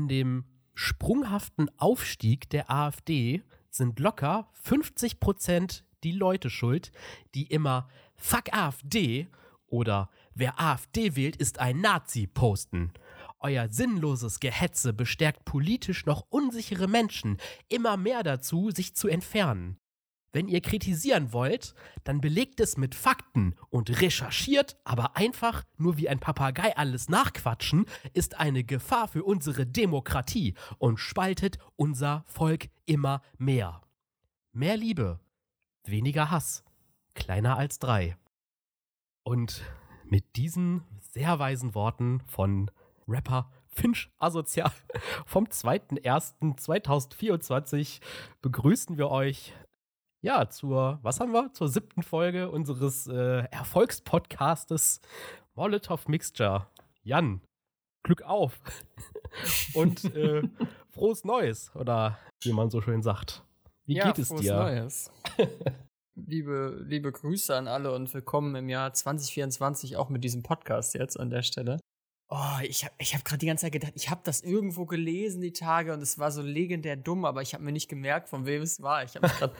an dem sprunghaften Aufstieg der AfD sind locker 50 Prozent die Leute schuld, die immer Fuck AfD oder Wer AfD wählt, ist ein Nazi posten. Euer sinnloses Gehetze bestärkt politisch noch unsichere Menschen immer mehr dazu, sich zu entfernen. Wenn ihr kritisieren wollt, dann belegt es mit Fakten und recherchiert, aber einfach nur wie ein Papagei alles nachquatschen, ist eine Gefahr für unsere Demokratie und spaltet unser Volk immer mehr. Mehr Liebe, weniger Hass, kleiner als drei. Und mit diesen sehr weisen Worten von Rapper Finch Asozial vom 2.1.2024 begrüßen wir euch ja, zur, was haben wir? Zur siebten Folge unseres äh, Erfolgspodcastes Molotov Mixture. Jan, Glück auf und äh, frohes Neues, oder wie man so schön sagt. Wie ja, geht es frohes dir? Neues. liebe, liebe Grüße an alle und willkommen im Jahr 2024 auch mit diesem Podcast jetzt an der Stelle. Oh, ich habe ich hab gerade die ganze Zeit gedacht, ich habe das irgendwo gelesen die Tage und es war so legendär dumm, aber ich habe mir nicht gemerkt, von wem es war. Ich habe gerade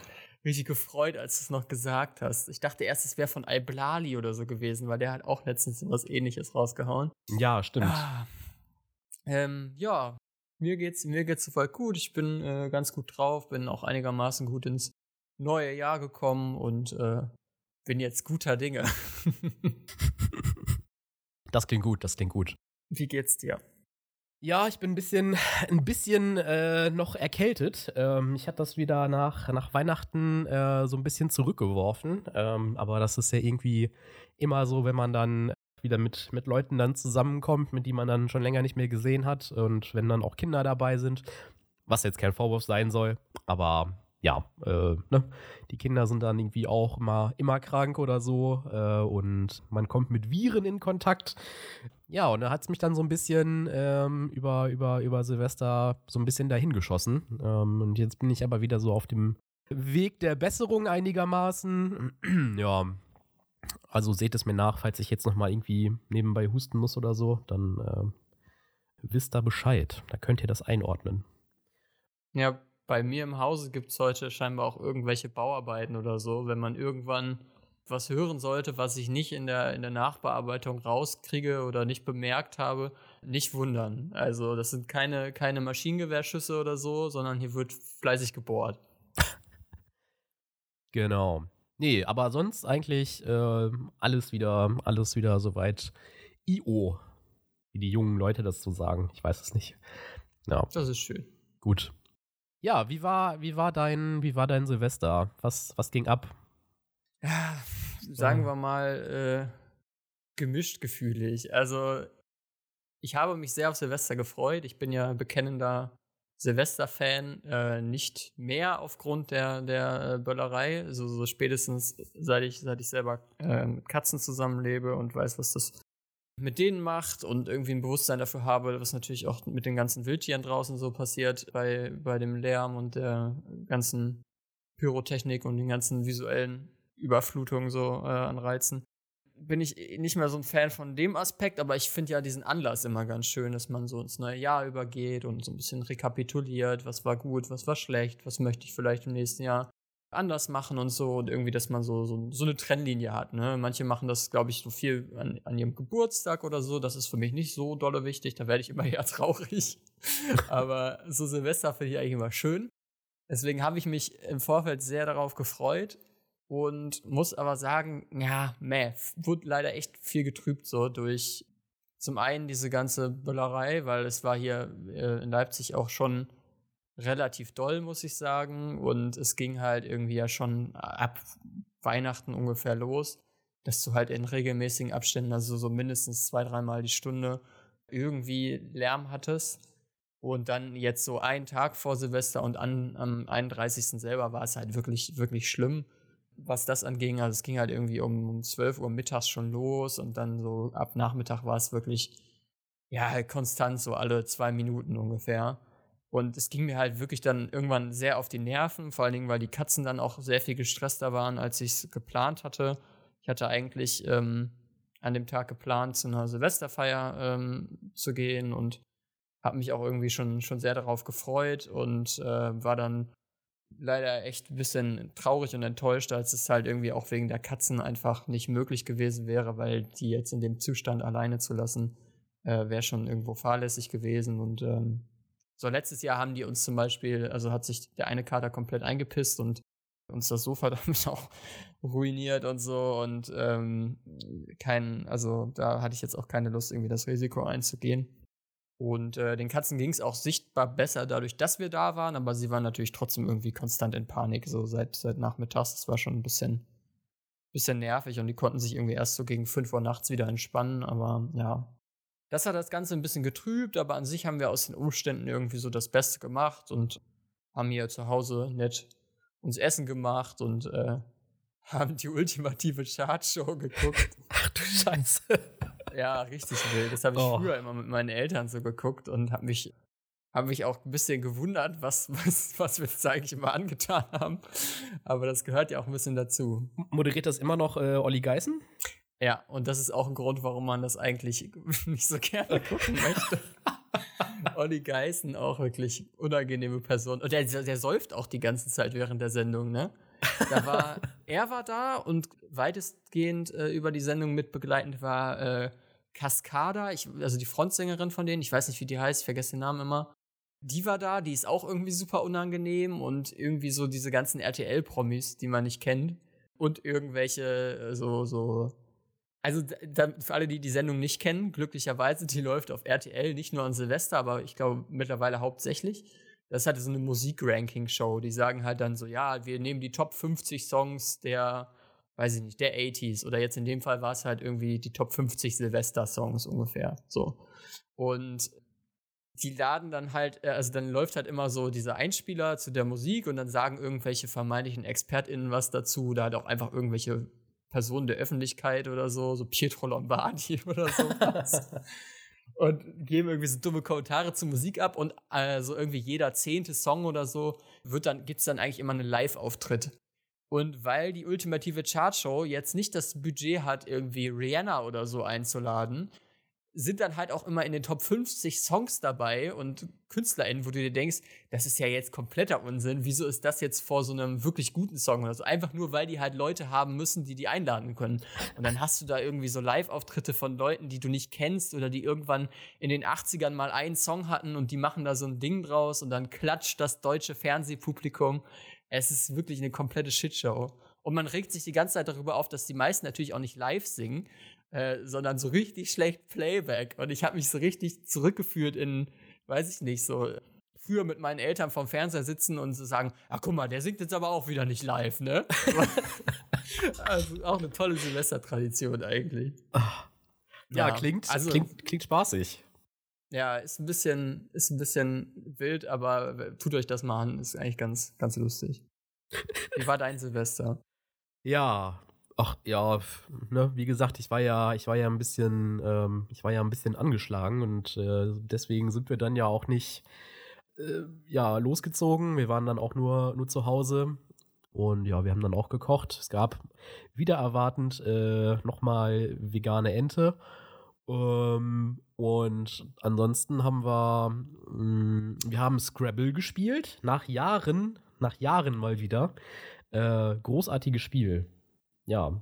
richtig gefreut, als du es noch gesagt hast. Ich dachte erst, es wäre von Al-Blali oder so gewesen, weil der hat auch letztens was ähnliches rausgehauen. Ja, stimmt. Ah, ähm, ja, mir geht's, mir geht's voll gut. Ich bin äh, ganz gut drauf, bin auch einigermaßen gut ins neue Jahr gekommen und äh, bin jetzt guter Dinge. das klingt gut, das klingt gut. Wie geht's dir? Ja, ich bin ein bisschen, ein bisschen äh, noch erkältet. Ähm, ich hatte das wieder nach, nach Weihnachten äh, so ein bisschen zurückgeworfen. Ähm, aber das ist ja irgendwie immer so, wenn man dann wieder mit, mit Leuten dann zusammenkommt, mit denen man dann schon länger nicht mehr gesehen hat. Und wenn dann auch Kinder dabei sind, was jetzt kein Vorwurf sein soll, aber ja, äh, ne? die Kinder sind dann irgendwie auch immer, immer krank oder so äh, und man kommt mit Viren in Kontakt. Ja, und da hat es mich dann so ein bisschen ähm, über, über, über Silvester so ein bisschen dahin geschossen. Ähm, und jetzt bin ich aber wieder so auf dem Weg der Besserung einigermaßen. ja, also seht es mir nach, falls ich jetzt nochmal irgendwie nebenbei husten muss oder so, dann äh, wisst da Bescheid. Da könnt ihr das einordnen. Ja, bei mir im Hause gibt es heute scheinbar auch irgendwelche Bauarbeiten oder so. Wenn man irgendwann was hören sollte, was ich nicht in der, in der Nachbearbeitung rauskriege oder nicht bemerkt habe, nicht wundern. Also das sind keine, keine Maschinengewehrschüsse oder so, sondern hier wird fleißig gebohrt. Genau. Nee, aber sonst eigentlich äh, alles wieder, alles wieder soweit IO, wie die jungen Leute das so sagen. Ich weiß es nicht. Ja. Das ist schön. Gut. Ja, wie war, wie war dein, wie war dein Silvester? Was, was ging ab? Ja, sagen wir mal, äh, gemischt gefühlig. Also, ich habe mich sehr auf Silvester gefreut. Ich bin ja bekennender Silvester-Fan, äh, nicht mehr aufgrund der, der Böllerei, so, so spätestens seit ich, seit ich selber äh, mit Katzen zusammenlebe und weiß, was das mit denen macht und irgendwie ein Bewusstsein dafür habe, was natürlich auch mit den ganzen Wildtieren draußen so passiert, bei, bei dem Lärm und der ganzen Pyrotechnik und den ganzen visuellen Überflutungen so äh, an Reizen. Bin ich nicht mehr so ein Fan von dem Aspekt, aber ich finde ja diesen Anlass immer ganz schön, dass man so ins neue Jahr übergeht und so ein bisschen rekapituliert, was war gut, was war schlecht, was möchte ich vielleicht im nächsten Jahr anders machen und so und irgendwie, dass man so, so, so eine Trennlinie hat. Ne? Manche machen das, glaube ich, so viel an, an ihrem Geburtstag oder so. Das ist für mich nicht so dolle wichtig. Da werde ich immer eher traurig. Aber so Silvester finde ich eigentlich immer schön. Deswegen habe ich mich im Vorfeld sehr darauf gefreut und muss aber sagen, ja, meh, wurde leider echt viel getrübt so durch zum einen diese ganze Böllerei, weil es war hier äh, in Leipzig auch schon relativ doll, muss ich sagen. Und es ging halt irgendwie ja schon ab Weihnachten ungefähr los, dass du halt in regelmäßigen Abständen, also so mindestens zwei, dreimal die Stunde, irgendwie Lärm hattest. Und dann jetzt so einen Tag vor Silvester und an, am 31. selber war es halt wirklich, wirklich schlimm, was das anging. Also es ging halt irgendwie um, um 12 Uhr mittags schon los und dann so ab Nachmittag war es wirklich, ja, konstant so alle zwei Minuten ungefähr. Und es ging mir halt wirklich dann irgendwann sehr auf die Nerven, vor allen Dingen, weil die Katzen dann auch sehr viel gestresster waren, als ich es geplant hatte. Ich hatte eigentlich ähm, an dem Tag geplant, zu einer Silvesterfeier ähm, zu gehen und habe mich auch irgendwie schon, schon sehr darauf gefreut und äh, war dann leider echt ein bisschen traurig und enttäuscht, als es halt irgendwie auch wegen der Katzen einfach nicht möglich gewesen wäre, weil die jetzt in dem Zustand alleine zu lassen, äh, wäre schon irgendwo fahrlässig gewesen. Und ähm, so letztes Jahr haben die uns zum Beispiel, also hat sich der eine Kater komplett eingepisst und uns das Sofa damit auch ruiniert und so und ähm, kein, also da hatte ich jetzt auch keine Lust, irgendwie das Risiko einzugehen. Und äh, den Katzen ging es auch sichtbar besser dadurch, dass wir da waren, aber sie waren natürlich trotzdem irgendwie konstant in Panik, so seit, seit nachmittags. Das war schon ein bisschen, bisschen nervig und die konnten sich irgendwie erst so gegen 5 Uhr nachts wieder entspannen, aber ja. Das hat das Ganze ein bisschen getrübt, aber an sich haben wir aus den Umständen irgendwie so das Beste gemacht und haben hier zu Hause nett uns Essen gemacht und äh, haben die ultimative Chartshow geguckt. Ach du Scheiße. Ja, richtig wild. Das habe ich oh. früher immer mit meinen Eltern so geguckt und habe mich, hab mich auch ein bisschen gewundert, was, was, was wir jetzt eigentlich immer angetan haben. Aber das gehört ja auch ein bisschen dazu. Moderiert das immer noch äh, Olli Geißen? Ja, und das ist auch ein Grund, warum man das eigentlich nicht so gerne gucken möchte. Olli Geißen auch wirklich unangenehme Person. Und der, der säuft auch die ganze Zeit während der Sendung, ne? Da war, er war da und weitestgehend äh, über die Sendung mitbegleitend war äh, Cascada, ich, also die Frontsängerin von denen, ich weiß nicht, wie die heißt, ich vergesse den Namen immer. Die war da, die ist auch irgendwie super unangenehm und irgendwie so diese ganzen RTL-Promis, die man nicht kennt. Und irgendwelche äh, so, so. Also da, für alle, die die Sendung nicht kennen, glücklicherweise, die läuft auf RTL, nicht nur an Silvester, aber ich glaube mittlerweile hauptsächlich das ist halt so eine Musik-Ranking-Show. Die sagen halt dann so, ja, wir nehmen die Top 50 Songs der, weiß ich nicht, der 80s. Oder jetzt in dem Fall war es halt irgendwie die Top 50 Silvester-Songs ungefähr. So. Und die laden dann halt, äh, also dann läuft halt immer so dieser Einspieler zu der Musik und dann sagen irgendwelche vermeintlichen ExpertInnen was dazu. Da halt auch einfach irgendwelche Personen der Öffentlichkeit oder so, so Pietro Lombardi oder sowas und geben irgendwie so dumme Kommentare zur Musik ab und also irgendwie jeder zehnte Song oder so wird dann gibt's dann eigentlich immer einen Live-Auftritt. Und weil die ultimative Chartshow jetzt nicht das Budget hat, irgendwie Rihanna oder so einzuladen, sind dann halt auch immer in den Top 50 Songs dabei und KünstlerInnen, wo du dir denkst, das ist ja jetzt kompletter Unsinn. Wieso ist das jetzt vor so einem wirklich guten Song oder so? Einfach nur, weil die halt Leute haben müssen, die die einladen können. Und dann hast du da irgendwie so Live-Auftritte von Leuten, die du nicht kennst oder die irgendwann in den 80ern mal einen Song hatten und die machen da so ein Ding draus und dann klatscht das deutsche Fernsehpublikum. Es ist wirklich eine komplette Shitshow. Und man regt sich die ganze Zeit darüber auf, dass die meisten natürlich auch nicht live singen, äh, sondern so richtig schlecht Playback. Und ich habe mich so richtig zurückgeführt in, weiß ich nicht, so früher mit meinen Eltern vorm Fernseher sitzen und so sagen, ach guck mal, der singt jetzt aber auch wieder nicht live, ne? also auch eine tolle Silvestertradition eigentlich. Ja, ja, klingt, also, klingt, klingt spaßig. Ja, ist ein bisschen, ist ein bisschen wild, aber tut euch das mal an, ist eigentlich ganz, ganz lustig. Wie war dein Silvester? Ja, Ach ja, ne, wie gesagt, ich war ja, ich war ja ein bisschen, ähm, ich war ja ein bisschen angeschlagen und äh, deswegen sind wir dann ja auch nicht äh, ja, losgezogen. Wir waren dann auch nur, nur zu Hause. Und ja, wir haben dann auch gekocht. Es gab wieder erwartend äh, nochmal vegane Ente. Ähm, und ansonsten haben wir, mh, mm, wir haben Scrabble gespielt. Nach Jahren, nach Jahren mal wieder. Äh, großartiges Spiel ja,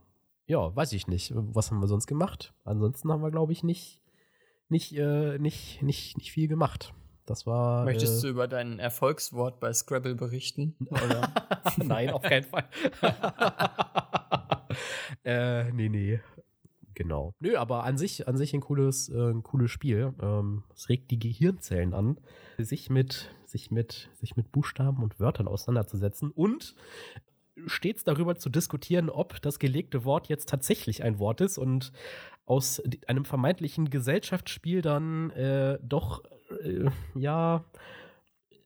ja, weiß ich nicht. Was haben wir sonst gemacht? Ansonsten haben wir, glaube ich, nicht, nicht, äh, nicht, nicht, nicht viel gemacht. Das war. Möchtest äh, du über dein Erfolgswort bei Scrabble berichten? Nein, auf keinen Fall. äh, nee, nee. Genau. Nö, aber an sich, an sich ein cooles, äh, ein cooles Spiel. Ähm, es regt die Gehirnzellen an, sich mit, sich mit, sich mit Buchstaben und Wörtern auseinanderzusetzen. Und stets darüber zu diskutieren, ob das gelegte Wort jetzt tatsächlich ein Wort ist und aus einem vermeintlichen Gesellschaftsspiel dann äh, doch, äh, ja,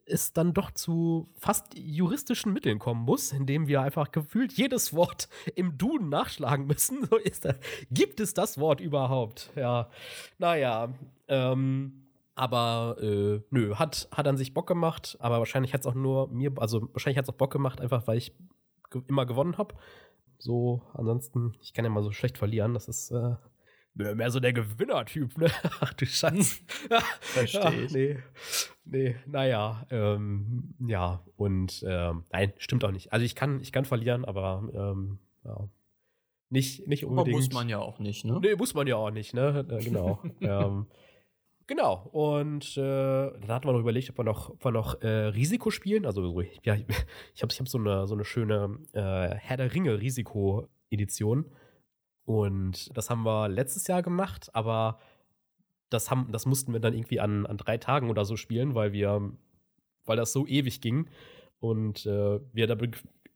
es dann doch zu fast juristischen Mitteln kommen muss, indem wir einfach gefühlt jedes Wort im Duden nachschlagen müssen. So ist das. Gibt es das Wort überhaupt? Ja, naja, ähm, aber äh, nö, hat, hat an sich Bock gemacht, aber wahrscheinlich hat es auch nur mir, also wahrscheinlich hat es auch Bock gemacht, einfach weil ich immer gewonnen habe. So, ansonsten, ich kann ja mal so schlecht verlieren. Das ist, äh, mehr so der Gewinnertyp, ne? Ach du Scheiße. Verstehe ich. nee, nee, naja, ähm, ja, und ähm, nein, stimmt auch nicht. Also ich kann, ich kann verlieren, aber ähm, ja, nicht, nicht unbedingt. Aber muss man ja auch nicht, ne? Nee, muss man ja auch nicht, ne? Äh, genau. ähm, genau, und äh, dann hatten wir noch überlegt, ob wir noch, ob wir noch äh, Risiko spielen. Also so, ja, ich habe ich hab so, eine, so eine schöne äh, Herr der Ringe Risiko-Edition. Und das haben wir letztes Jahr gemacht, aber das, haben, das mussten wir dann irgendwie an, an drei Tagen oder so spielen, weil wir, weil das so ewig ging und äh, wir da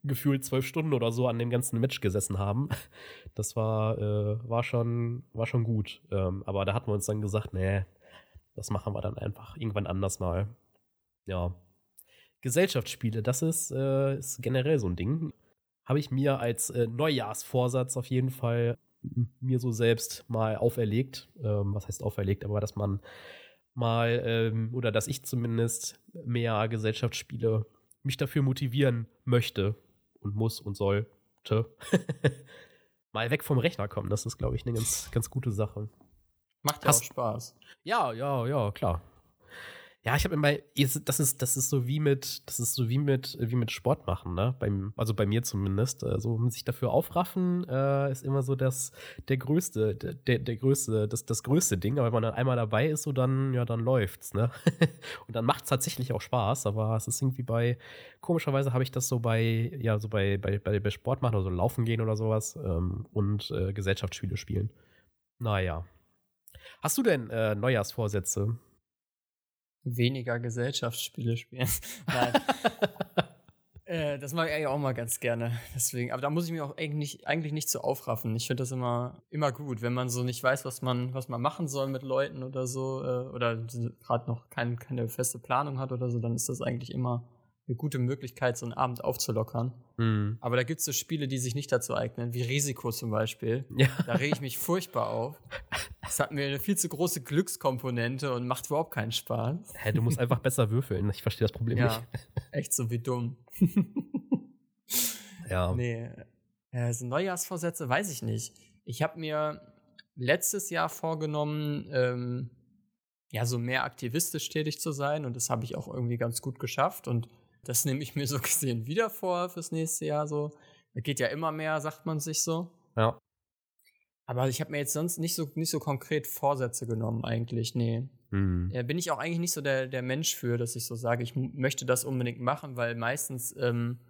gefühlt zwölf Stunden oder so an dem ganzen Match gesessen haben. Das war, äh, war, schon, war schon gut. Ähm, aber da hatten wir uns dann gesagt, nee, das machen wir dann einfach irgendwann anders mal. Ja. Gesellschaftsspiele, das ist, äh, ist generell so ein Ding habe ich mir als äh, Neujahrsvorsatz auf jeden Fall mir so selbst mal auferlegt. Ähm, was heißt auferlegt? Aber dass man mal ähm, oder dass ich zumindest mehr Gesellschaftsspiele mich dafür motivieren möchte und muss und sollte. mal weg vom Rechner kommen. Das ist, glaube ich, eine ganz, ganz gute Sache. Macht ja Hast, auch Spaß. Ja, ja, ja, klar. Ja, ich habe immer, das ist, das ist so wie mit, das ist so wie mit, wie mit Sport machen, ne? Beim, also bei mir zumindest. Also sich dafür aufraffen, äh, ist immer so das, der größte, der, der größte, das, das größte Ding. Aber wenn man dann einmal dabei ist, so dann, ja, dann läuft's, ne? Und dann macht's tatsächlich auch Spaß, aber es ist irgendwie bei, komischerweise habe ich das so bei, ja, so bei, bei, bei, Sport machen oder so laufen gehen oder sowas ähm, und äh, Gesellschaftsspiele spielen. Naja. Hast du denn äh, Neujahrsvorsätze? weniger Gesellschaftsspiele spielen. Nein. äh, das mache ich eigentlich auch mal ganz gerne. Deswegen, aber da muss ich mich auch eigentlich, eigentlich nicht so aufraffen. Ich finde das immer, immer gut, wenn man so nicht weiß, was man, was man machen soll mit Leuten oder so, äh, oder gerade noch kein, keine feste Planung hat oder so, dann ist das eigentlich immer eine gute Möglichkeit, so einen Abend aufzulockern. Mhm. Aber da gibt es so Spiele, die sich nicht dazu eignen, wie Risiko zum Beispiel. Ja. Da rege ich mich furchtbar auf. Das hat mir eine viel zu große Glückskomponente und macht überhaupt keinen Spaß. Hä, du musst einfach besser würfeln. Ich verstehe das Problem ja, nicht. Echt so wie dumm. ja. Nee. Also Neujahrsvorsätze weiß ich nicht. Ich habe mir letztes Jahr vorgenommen, ähm, ja, so mehr aktivistisch tätig zu sein und das habe ich auch irgendwie ganz gut geschafft und das nehme ich mir so gesehen wieder vor fürs nächste Jahr so. Da geht ja immer mehr, sagt man sich so. Ja. Aber ich habe mir jetzt sonst nicht so, nicht so konkret Vorsätze genommen, eigentlich, nee. Mhm. Ja, bin ich auch eigentlich nicht so der, der Mensch für, dass ich so sage, ich möchte das unbedingt machen, weil meistens, ähm,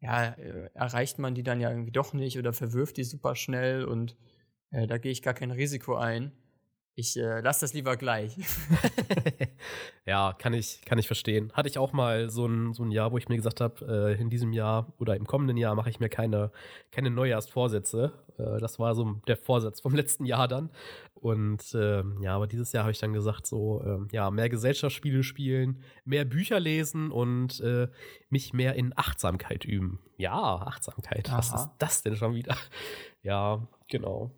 ja, äh, erreicht man die dann ja irgendwie doch nicht oder verwirft die super schnell und äh, da gehe ich gar kein Risiko ein. Ich äh, lasse das lieber gleich. ja, kann ich, kann ich verstehen. Hatte ich auch mal so ein, so ein Jahr, wo ich mir gesagt habe, äh, in diesem Jahr oder im kommenden Jahr mache ich mir keine, keine Neujahrsvorsätze. Äh, das war so der Vorsatz vom letzten Jahr dann. Und ähm, ja, aber dieses Jahr habe ich dann gesagt, so, ähm, ja, mehr Gesellschaftsspiele spielen, mehr Bücher lesen und äh, mich mehr in Achtsamkeit üben. Ja, Achtsamkeit. Aha. Was ist das denn schon wieder? Ja, genau.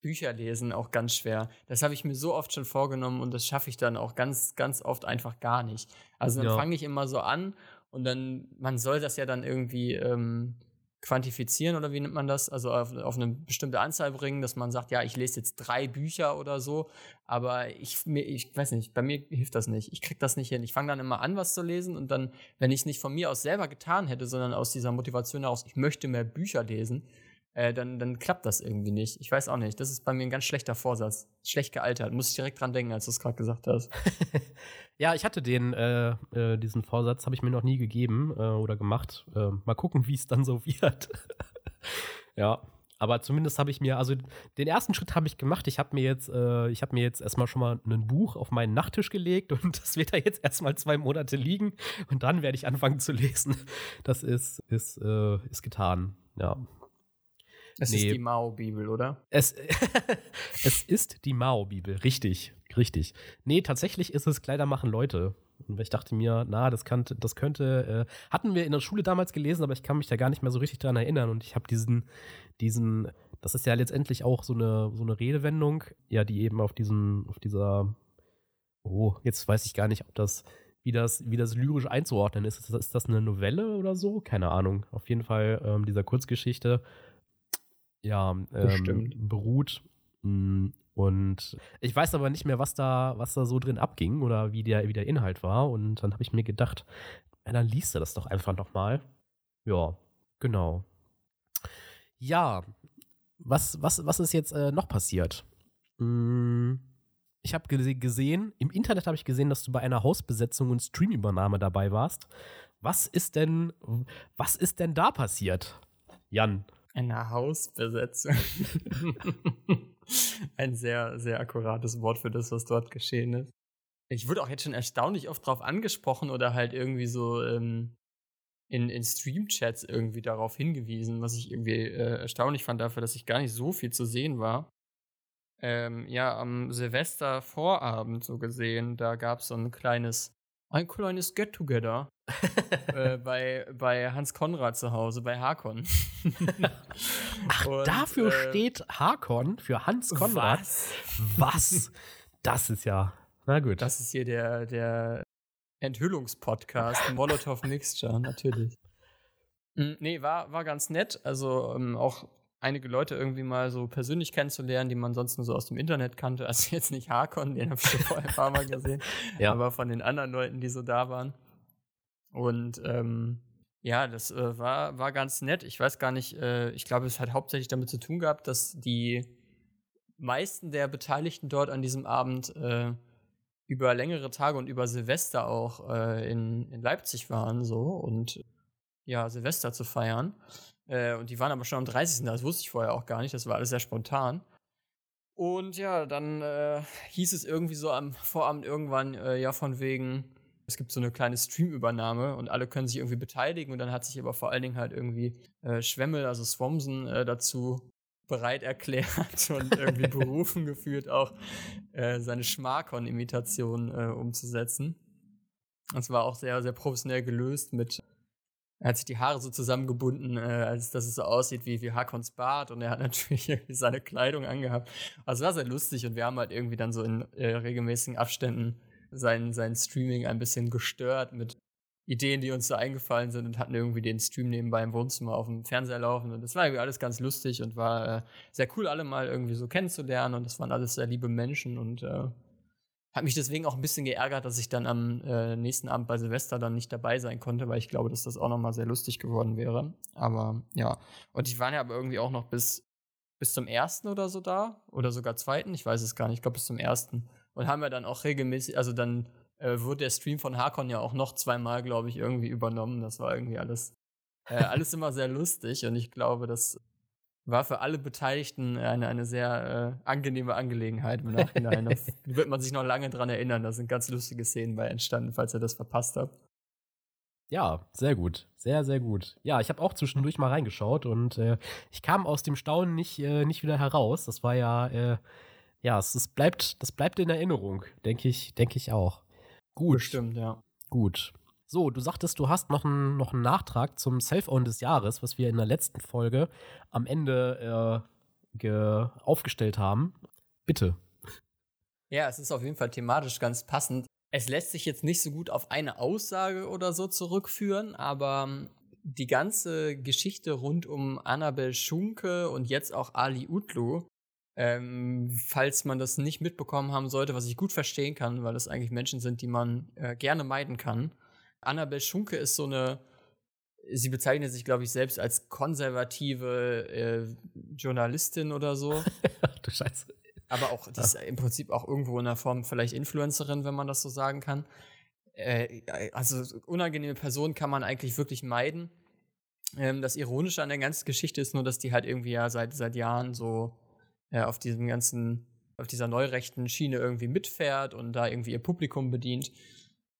Bücher lesen auch ganz schwer. Das habe ich mir so oft schon vorgenommen und das schaffe ich dann auch ganz, ganz oft einfach gar nicht. Also dann ja. fange ich immer so an und dann, man soll das ja dann irgendwie ähm, quantifizieren oder wie nennt man das? Also auf, auf, eine bestimmte Anzahl bringen, dass man sagt, ja, ich lese jetzt drei Bücher oder so, aber ich, mir, ich weiß nicht, bei mir hilft das nicht. Ich kriege das nicht hin. Ich fange dann immer an, was zu lesen und dann, wenn ich es nicht von mir aus selber getan hätte, sondern aus dieser Motivation heraus, ich möchte mehr Bücher lesen, äh, dann, dann klappt das irgendwie nicht. Ich weiß auch nicht. Das ist bei mir ein ganz schlechter Vorsatz. Schlecht gealtert. Muss ich direkt dran denken, als du es gerade gesagt hast. ja, ich hatte den, äh, äh, diesen Vorsatz, habe ich mir noch nie gegeben äh, oder gemacht. Äh, mal gucken, wie es dann so wird. ja. Aber zumindest habe ich mir, also den ersten Schritt habe ich gemacht. Ich habe mir jetzt, äh, ich habe mir jetzt erstmal schon mal ein Buch auf meinen Nachttisch gelegt und das wird da jetzt erstmal zwei Monate liegen und dann werde ich anfangen zu lesen. Das ist, ist, äh, ist getan. Ja, es nee. ist die Mao-Bibel, oder? Es, es ist die Mao-Bibel, richtig, richtig. Nee, tatsächlich ist es Kleider machen Leute. Und ich dachte mir, na, das, kann, das könnte, äh, hatten wir in der Schule damals gelesen, aber ich kann mich da gar nicht mehr so richtig dran erinnern. Und ich habe diesen, diesen, das ist ja letztendlich auch so eine, so eine Redewendung, ja, die eben auf diesem, auf dieser, oh, jetzt weiß ich gar nicht, ob das, wie das, wie das lyrisch einzuordnen ist. Ist das, ist das eine Novelle oder so? Keine Ahnung. Auf jeden Fall ähm, dieser Kurzgeschichte ja, ähm, beruht. Mm, und ich weiß aber nicht mehr, was da, was da so drin abging oder wie der, wie der Inhalt war. Und dann habe ich mir gedacht, ja, dann liest du das doch einfach nochmal. Ja, genau. Ja, was, was, was ist jetzt äh, noch passiert? Hm, ich habe gesehen, im Internet habe ich gesehen, dass du bei einer Hausbesetzung und Streamübernahme dabei warst. Was ist denn, was ist denn da passiert, Jan? Eine Hausbesetzung. Ein sehr, sehr akkurates Wort für das, was dort geschehen ist. Ich wurde auch jetzt schon erstaunlich oft drauf angesprochen oder halt irgendwie so ähm, in, in Stream-Chats irgendwie darauf hingewiesen, was ich irgendwie äh, erstaunlich fand dafür, dass ich gar nicht so viel zu sehen war. Ähm, ja, am Silvestervorabend so gesehen, da gab es so ein kleines, ein kleines Get-Together äh, bei, bei Hans Konrad zu Hause, bei Hakon. Ach, Und, dafür äh, steht Hakon für Hans Konrad. Was? was? Das ist ja. Na gut. Das ist hier der, der Enthüllungspodcast, Molotov Mixture, natürlich. Mm, nee, war, war ganz nett. Also ähm, auch einige Leute irgendwie mal so persönlich kennenzulernen, die man sonst nur so aus dem Internet kannte. Also jetzt nicht Harkon, den habe ich schon vorher ein paar Mal gesehen, ja. aber von den anderen Leuten, die so da waren. Und ähm, ja, das äh, war, war ganz nett. Ich weiß gar nicht, äh, ich glaube, es hat hauptsächlich damit zu tun gehabt, dass die meisten der Beteiligten dort an diesem Abend äh, über längere Tage und über Silvester auch äh, in, in Leipzig waren so und ja, Silvester zu feiern. Äh, und die waren aber schon am 30. Das wusste ich vorher auch gar nicht. Das war alles sehr spontan. Und ja, dann äh, hieß es irgendwie so am Vorabend irgendwann, äh, ja, von wegen, es gibt so eine kleine Streamübernahme und alle können sich irgendwie beteiligen. Und dann hat sich aber vor allen Dingen halt irgendwie äh, Schwemmel, also Swamson, äh, dazu bereit erklärt und irgendwie berufen gefühlt, auch äh, seine Schmarkon-Imitation äh, umzusetzen. Das war auch sehr, sehr professionell gelöst mit er hat sich die Haare so zusammengebunden, äh, als dass es so aussieht wie, wie Hakons Bart und er hat natürlich irgendwie seine Kleidung angehabt. Also war sehr lustig und wir haben halt irgendwie dann so in äh, regelmäßigen Abständen sein, sein Streaming ein bisschen gestört mit Ideen, die uns so eingefallen sind und hatten irgendwie den Stream nebenbei im Wohnzimmer auf dem Fernseher laufen. Und das war irgendwie alles ganz lustig und war äh, sehr cool, alle mal irgendwie so kennenzulernen. Und das waren alles sehr liebe Menschen und äh, hat mich deswegen auch ein bisschen geärgert, dass ich dann am äh, nächsten Abend bei Silvester dann nicht dabei sein konnte, weil ich glaube, dass das auch nochmal sehr lustig geworden wäre. Aber ja. Und ich war ja aber irgendwie auch noch bis, bis zum ersten oder so da. Oder sogar zweiten, ich weiß es gar nicht, ich glaube bis zum ersten. Und haben wir dann auch regelmäßig, also dann äh, wurde der Stream von Hakon ja auch noch zweimal, glaube ich, irgendwie übernommen. Das war irgendwie alles, äh, alles immer sehr lustig und ich glaube, das war für alle Beteiligten eine, eine sehr äh, angenehme Angelegenheit im Nachhinein. da wird man sich noch lange dran erinnern. Da sind ganz lustige Szenen bei entstanden, falls ihr das verpasst habt. Ja, sehr gut. Sehr, sehr gut. Ja, ich habe auch zwischendurch mal reingeschaut und äh, ich kam aus dem Staunen nicht, äh, nicht wieder heraus. Das war ja, äh, ja, es, es, bleibt, das bleibt in Erinnerung, denke ich, denke ich auch. Gut. Stimmt, ja. Gut. So, du sagtest, du hast noch einen, noch einen Nachtrag zum Self-Own des Jahres, was wir in der letzten Folge am Ende äh, aufgestellt haben. Bitte. Ja, es ist auf jeden Fall thematisch ganz passend. Es lässt sich jetzt nicht so gut auf eine Aussage oder so zurückführen, aber ähm, die ganze Geschichte rund um Annabel Schunke und jetzt auch Ali Utlu ähm, falls man das nicht mitbekommen haben sollte, was ich gut verstehen kann, weil das eigentlich Menschen sind, die man äh, gerne meiden kann. Annabel Schunke ist so eine, sie bezeichnet sich, glaube ich, selbst als konservative äh, Journalistin oder so. du Scheiße. Aber auch, die ist im Prinzip auch irgendwo in der Form vielleicht Influencerin, wenn man das so sagen kann. Äh, also unangenehme Personen kann man eigentlich wirklich meiden. Ähm, das Ironische an der ganzen Geschichte ist nur, dass die halt irgendwie ja seit, seit Jahren so ja, auf diesem ganzen, auf dieser neurechten Schiene irgendwie mitfährt und da irgendwie ihr Publikum bedient.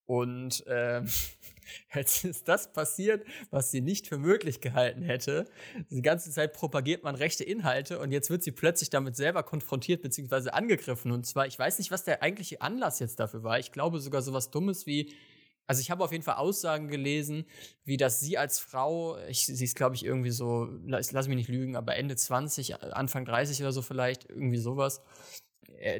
Und ähm, jetzt ist das passiert, was sie nicht für möglich gehalten hätte. Die ganze Zeit propagiert man rechte Inhalte und jetzt wird sie plötzlich damit selber konfrontiert bzw. angegriffen. Und zwar, ich weiß nicht, was der eigentliche Anlass jetzt dafür war. Ich glaube sogar sowas Dummes wie, also ich habe auf jeden Fall Aussagen gelesen, wie dass sie als Frau, ich, sie ist glaube ich irgendwie so, lass, lass mich nicht lügen, aber Ende 20, Anfang 30 oder so vielleicht, irgendwie sowas, äh,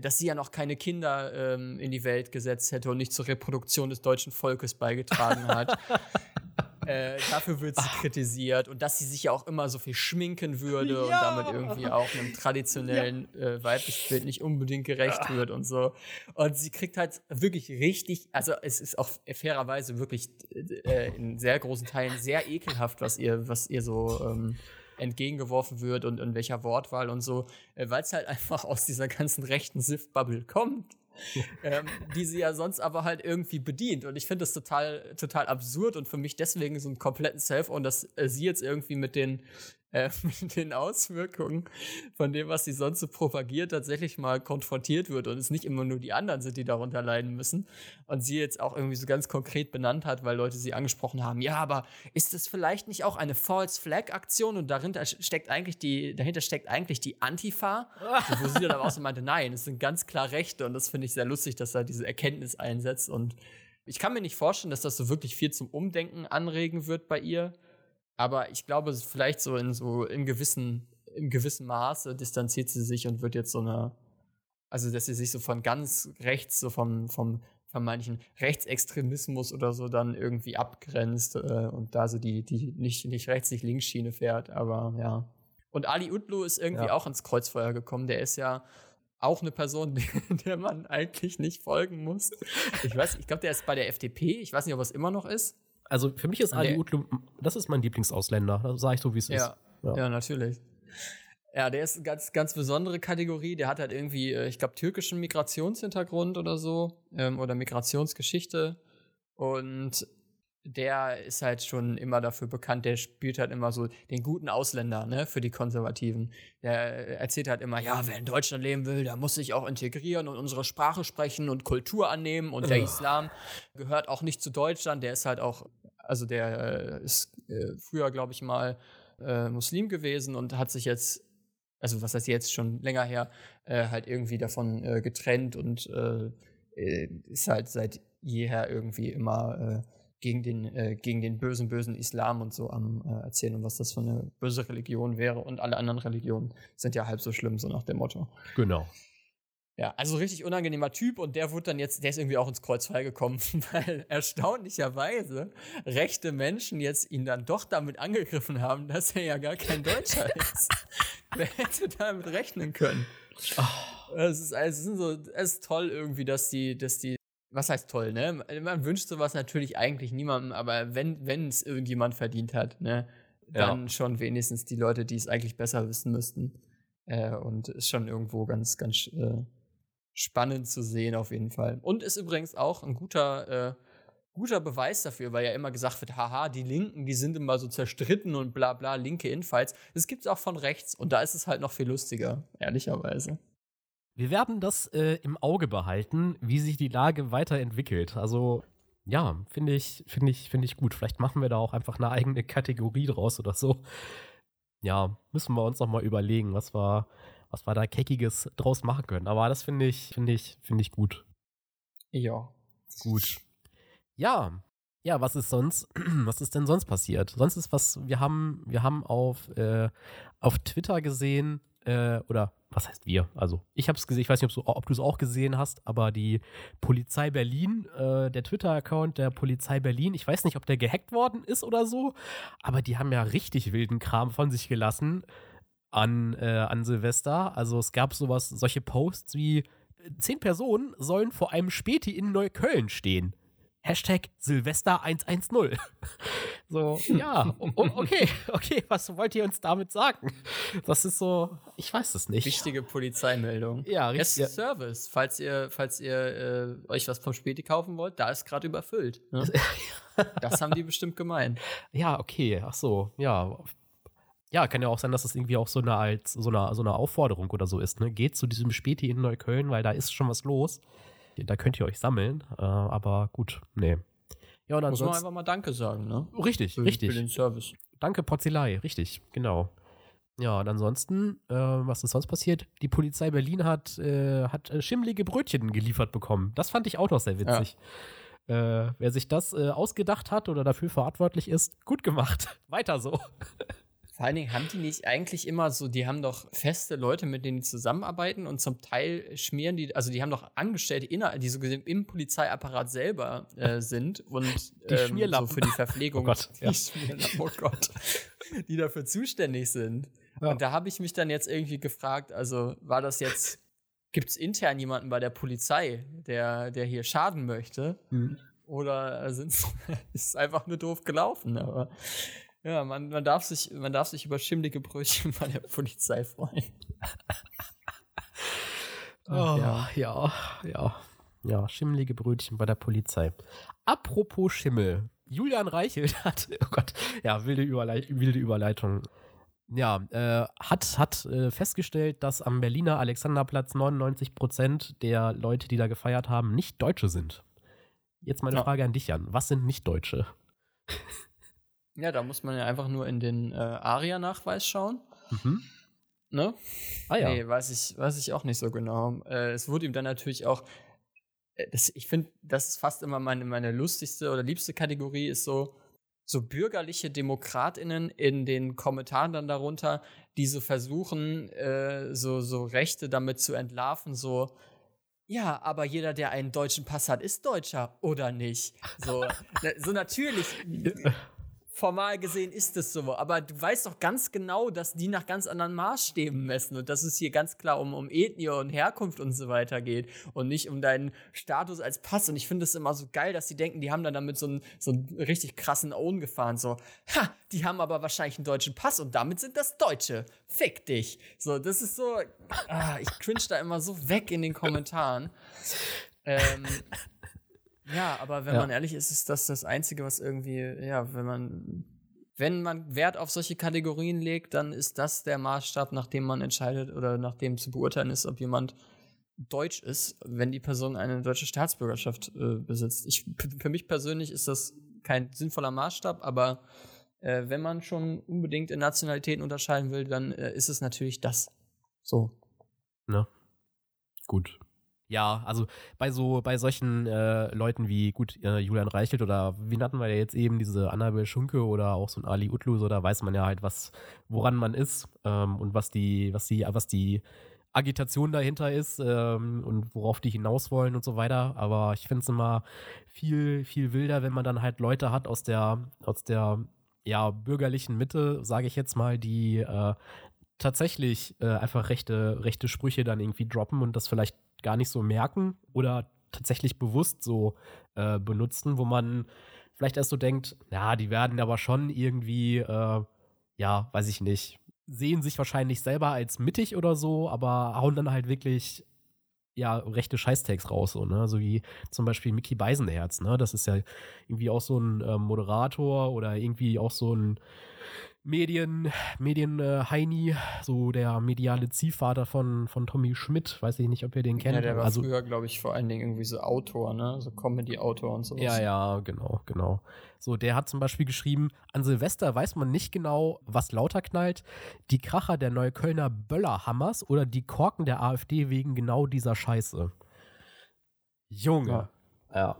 dass sie ja noch keine Kinder ähm, in die Welt gesetzt hätte und nicht zur Reproduktion des deutschen Volkes beigetragen hat. äh, dafür wird sie Ach. kritisiert und dass sie sich ja auch immer so viel schminken würde ja. und damit irgendwie auch einem traditionellen ja. äh, weiblichen Bild nicht unbedingt gerecht Ach. wird und so. Und sie kriegt halt wirklich richtig, also es ist auch fairerweise wirklich äh, in sehr großen Teilen sehr ekelhaft, was ihr, was ihr so ähm, entgegengeworfen wird und in welcher Wortwahl und so, äh, weil es halt einfach aus dieser ganzen rechten Sif-Bubble kommt. ähm, die sie ja sonst aber halt irgendwie bedient. Und ich finde das total, total absurd und für mich deswegen so einen kompletten Self-Own, dass äh, sie jetzt irgendwie mit den äh, mit den Auswirkungen von dem, was sie sonst so propagiert, tatsächlich mal konfrontiert wird und es nicht immer nur die anderen sind, die darunter leiden müssen. Und sie jetzt auch irgendwie so ganz konkret benannt hat, weil Leute sie angesprochen haben, ja, aber ist das vielleicht nicht auch eine False Flag Aktion und dahinter steckt eigentlich die, dahinter steckt eigentlich die Antifa? und wo sie dann aber auch so meinte, nein, es sind ganz klar Rechte und das finde ich sehr lustig, dass er diese Erkenntnis einsetzt und ich kann mir nicht vorstellen, dass das so wirklich viel zum Umdenken anregen wird bei ihr. Aber ich glaube, vielleicht so in so in gewissen, im gewissen Maße distanziert sie sich und wird jetzt so eine, also dass sie sich so von ganz rechts, so vom, vom vermeintlichen Rechtsextremismus oder so dann irgendwie abgrenzt äh, und da so die, die nicht, nicht rechts, nicht links Schiene fährt, aber ja. Und Ali Utlu ist irgendwie ja. auch ins Kreuzfeuer gekommen. Der ist ja auch eine Person, der man eigentlich nicht folgen muss. Ich weiß, ich glaube, der ist bei der FDP. Ich weiß nicht, ob es immer noch ist. Also für mich ist Ali Utlu, das ist mein Lieblingsausländer. Das sage ich so, wie es ja. ist. Ja. ja, natürlich. Ja, der ist eine ganz, ganz besondere Kategorie. Der hat halt irgendwie, äh, ich glaube, türkischen Migrationshintergrund oder so. Ähm, oder Migrationsgeschichte. Und der ist halt schon immer dafür bekannt, der spielt halt immer so den guten Ausländer, ne, für die Konservativen. Der erzählt halt immer, ja, wer in Deutschland leben will, der muss sich auch integrieren und unsere Sprache sprechen und Kultur annehmen und der Islam gehört auch nicht zu Deutschland, der ist halt auch, also der äh, ist äh, früher, glaube ich mal, äh, Muslim gewesen und hat sich jetzt also was heißt jetzt schon länger her, äh, halt irgendwie davon äh, getrennt und äh, ist halt seit jeher irgendwie immer gegen den, gegen den bösen, bösen Islam und so am äh, erzählen und was das für eine böse Religion wäre. Und alle anderen Religionen sind ja halb so schlimm, so nach dem Motto. Genau. Ja, also richtig unangenehmer Typ und der wurde dann jetzt, der ist irgendwie auch ins Kreuzfall gekommen, weil erstaunlicherweise rechte Menschen jetzt ihn dann doch damit angegriffen haben, dass er ja gar kein Deutscher ist. Wer hätte damit rechnen können? Oh. Es ist, es ist so, es ist toll irgendwie, dass die, dass die was heißt toll, ne? Man wünscht sowas natürlich eigentlich niemandem, aber wenn wenn es irgendjemand verdient hat, ne, dann ja. schon wenigstens die Leute, die es eigentlich besser wissen müssten. Äh, und ist schon irgendwo ganz ganz äh, spannend zu sehen auf jeden Fall. Und ist übrigens auch ein guter äh, guter Beweis dafür, weil ja immer gesagt wird, haha, die Linken, die sind immer so zerstritten und bla bla, linke Infights. Das gibt es auch von rechts und da ist es halt noch viel lustiger, ehrlicherweise. Wir werden das äh, im Auge behalten, wie sich die Lage weiterentwickelt. Also ja, finde ich, finde ich, finde ich gut. Vielleicht machen wir da auch einfach eine eigene Kategorie draus oder so. Ja, müssen wir uns noch mal überlegen, was wir, was wir da Keckiges draus machen können. Aber das finde ich, finde ich, finde ich gut. Ja. Gut. Ja. Ja, was ist sonst, was ist denn sonst passiert? Sonst ist was, wir haben, wir haben auf, äh, auf Twitter gesehen, äh, oder was heißt wir? Also ich habe es gesehen, ich weiß nicht, ob du es auch gesehen hast, aber die Polizei Berlin, äh, der Twitter-Account der Polizei Berlin, ich weiß nicht, ob der gehackt worden ist oder so, aber die haben ja richtig wilden Kram von sich gelassen an, äh, an Silvester. Also es gab sowas, solche Posts wie zehn Personen sollen vor einem Späti in Neukölln stehen. Hashtag Silvester 110. So, ja, okay, okay, was wollt ihr uns damit sagen? Das ist so, ich weiß es nicht. Wichtige Polizeimeldung. Ja, richtig. Yes, Service, falls ihr, falls ihr äh, euch was vom Späti kaufen wollt, da ist gerade überfüllt. Ne? das haben die bestimmt gemeint. Ja, okay, ach so, ja. Ja, kann ja auch sein, dass das irgendwie auch so eine, als, so eine, so eine Aufforderung oder so ist. Ne? Geht zu diesem Späti in Neukölln, weil da ist schon was los. Da könnt ihr euch sammeln. Äh, aber gut, nee. Ja, und Muss man einfach mal Danke sagen, ne? Richtig, für, richtig. Für den Service. Danke, Porzelei, richtig, genau. Ja, und ansonsten, äh, was ist sonst passiert? Die Polizei Berlin hat, äh, hat äh, schimmlige Brötchen geliefert bekommen. Das fand ich auch noch sehr witzig. Ja. Äh, wer sich das äh, ausgedacht hat oder dafür verantwortlich ist, gut gemacht. Weiter so. Vor allen Dingen haben die nicht eigentlich immer so, die haben doch feste Leute, mit denen die zusammenarbeiten und zum Teil schmieren die, also die haben doch Angestellte, inner, die so gesehen im Polizeiapparat selber äh, sind und die ähm, so für die Verpflegung, oh Gott, ja. die, oh Gott, die dafür zuständig sind. Ja. Und da habe ich mich dann jetzt irgendwie gefragt, also war das jetzt, gibt es intern jemanden bei der Polizei, der, der hier schaden möchte? Mhm. Oder ist es einfach nur doof gelaufen? Aber ja, man, man, darf sich, man darf sich über schimmlige Brötchen bei der Polizei freuen. oh, ja. ja, ja. Ja, schimmelige Brötchen bei der Polizei. Apropos Schimmel. Julian Reichelt hat, oh Gott, ja, wilde, Überleit wilde Überleitung. Ja, äh, hat, hat äh, festgestellt, dass am Berliner Alexanderplatz 99 Prozent der Leute, die da gefeiert haben, nicht Deutsche sind. Jetzt meine ja. Frage an dich, Jan. Was sind Nicht-Deutsche? Ja, da muss man ja einfach nur in den äh, ARIA-Nachweis schauen. Mhm. Ne? Ah ja. Nee, weiß ich, weiß ich auch nicht so genau. Äh, es wurde ihm dann natürlich auch. Äh, das, ich finde, das ist fast immer meine, meine lustigste oder liebste Kategorie, ist so, so bürgerliche DemokratInnen in den Kommentaren dann darunter, die so versuchen, äh, so, so Rechte damit zu entlarven, so, ja, aber jeder, der einen deutschen Pass hat, ist Deutscher, oder nicht? So, so natürlich formal gesehen ist es so, aber du weißt doch ganz genau, dass die nach ganz anderen Maßstäben messen und dass es hier ganz klar um, um Ethnie und Herkunft und so weiter geht und nicht um deinen Status als Pass. Und ich finde es immer so geil, dass die denken, die haben dann damit so einen, so einen richtig krassen Own gefahren. So, ha, die haben aber wahrscheinlich einen deutschen Pass und damit sind das Deutsche. Fick dich. So, das ist so, ah, ich cringe da immer so weg in den Kommentaren. Ähm, ja, aber wenn ja. man ehrlich ist, ist das das Einzige, was irgendwie, ja, wenn man, wenn man Wert auf solche Kategorien legt, dann ist das der Maßstab, nach dem man entscheidet oder nach dem zu beurteilen ist, ob jemand deutsch ist, wenn die Person eine deutsche Staatsbürgerschaft äh, besitzt. Ich, für mich persönlich ist das kein sinnvoller Maßstab, aber äh, wenn man schon unbedingt in Nationalitäten unterscheiden will, dann äh, ist es natürlich das. So. Ne? Gut. Ja, also bei so, bei solchen äh, Leuten wie, gut, äh, Julian Reichelt oder wie hatten wir ja jetzt eben diese Annabel Schunke oder auch so ein Ali Utlu, so da weiß man ja halt, was, woran man ist ähm, und was die, was die, was die Agitation dahinter ist ähm, und worauf die hinaus wollen und so weiter. Aber ich finde es immer viel, viel wilder, wenn man dann halt Leute hat aus der, aus der ja, bürgerlichen Mitte, sage ich jetzt mal, die äh, tatsächlich äh, einfach rechte, rechte Sprüche dann irgendwie droppen und das vielleicht gar nicht so merken oder tatsächlich bewusst so äh, benutzen, wo man vielleicht erst so denkt, ja, die werden aber schon irgendwie, äh, ja, weiß ich nicht, sehen sich wahrscheinlich selber als mittig oder so, aber hauen dann halt wirklich ja, rechte Scheißtags raus, so, ne? So wie zum Beispiel Mickey Beisenherz, ne? Das ist ja irgendwie auch so ein äh, Moderator oder irgendwie auch so ein Medien, Medien äh, Heini, so der mediale Ziehvater von, von Tommy Schmidt, weiß ich nicht, ob ihr den kennt. Ja, der war also, früher, glaube ich, vor allen Dingen irgendwie so Autor, ne? So Comedy-Autor und sowas. Ja, ja, genau, genau. So, der hat zum Beispiel geschrieben, an Silvester weiß man nicht genau, was lauter knallt, die Kracher der Neuköllner Böllerhammers oder die Korken der AfD wegen genau dieser Scheiße. Junge. ja. ja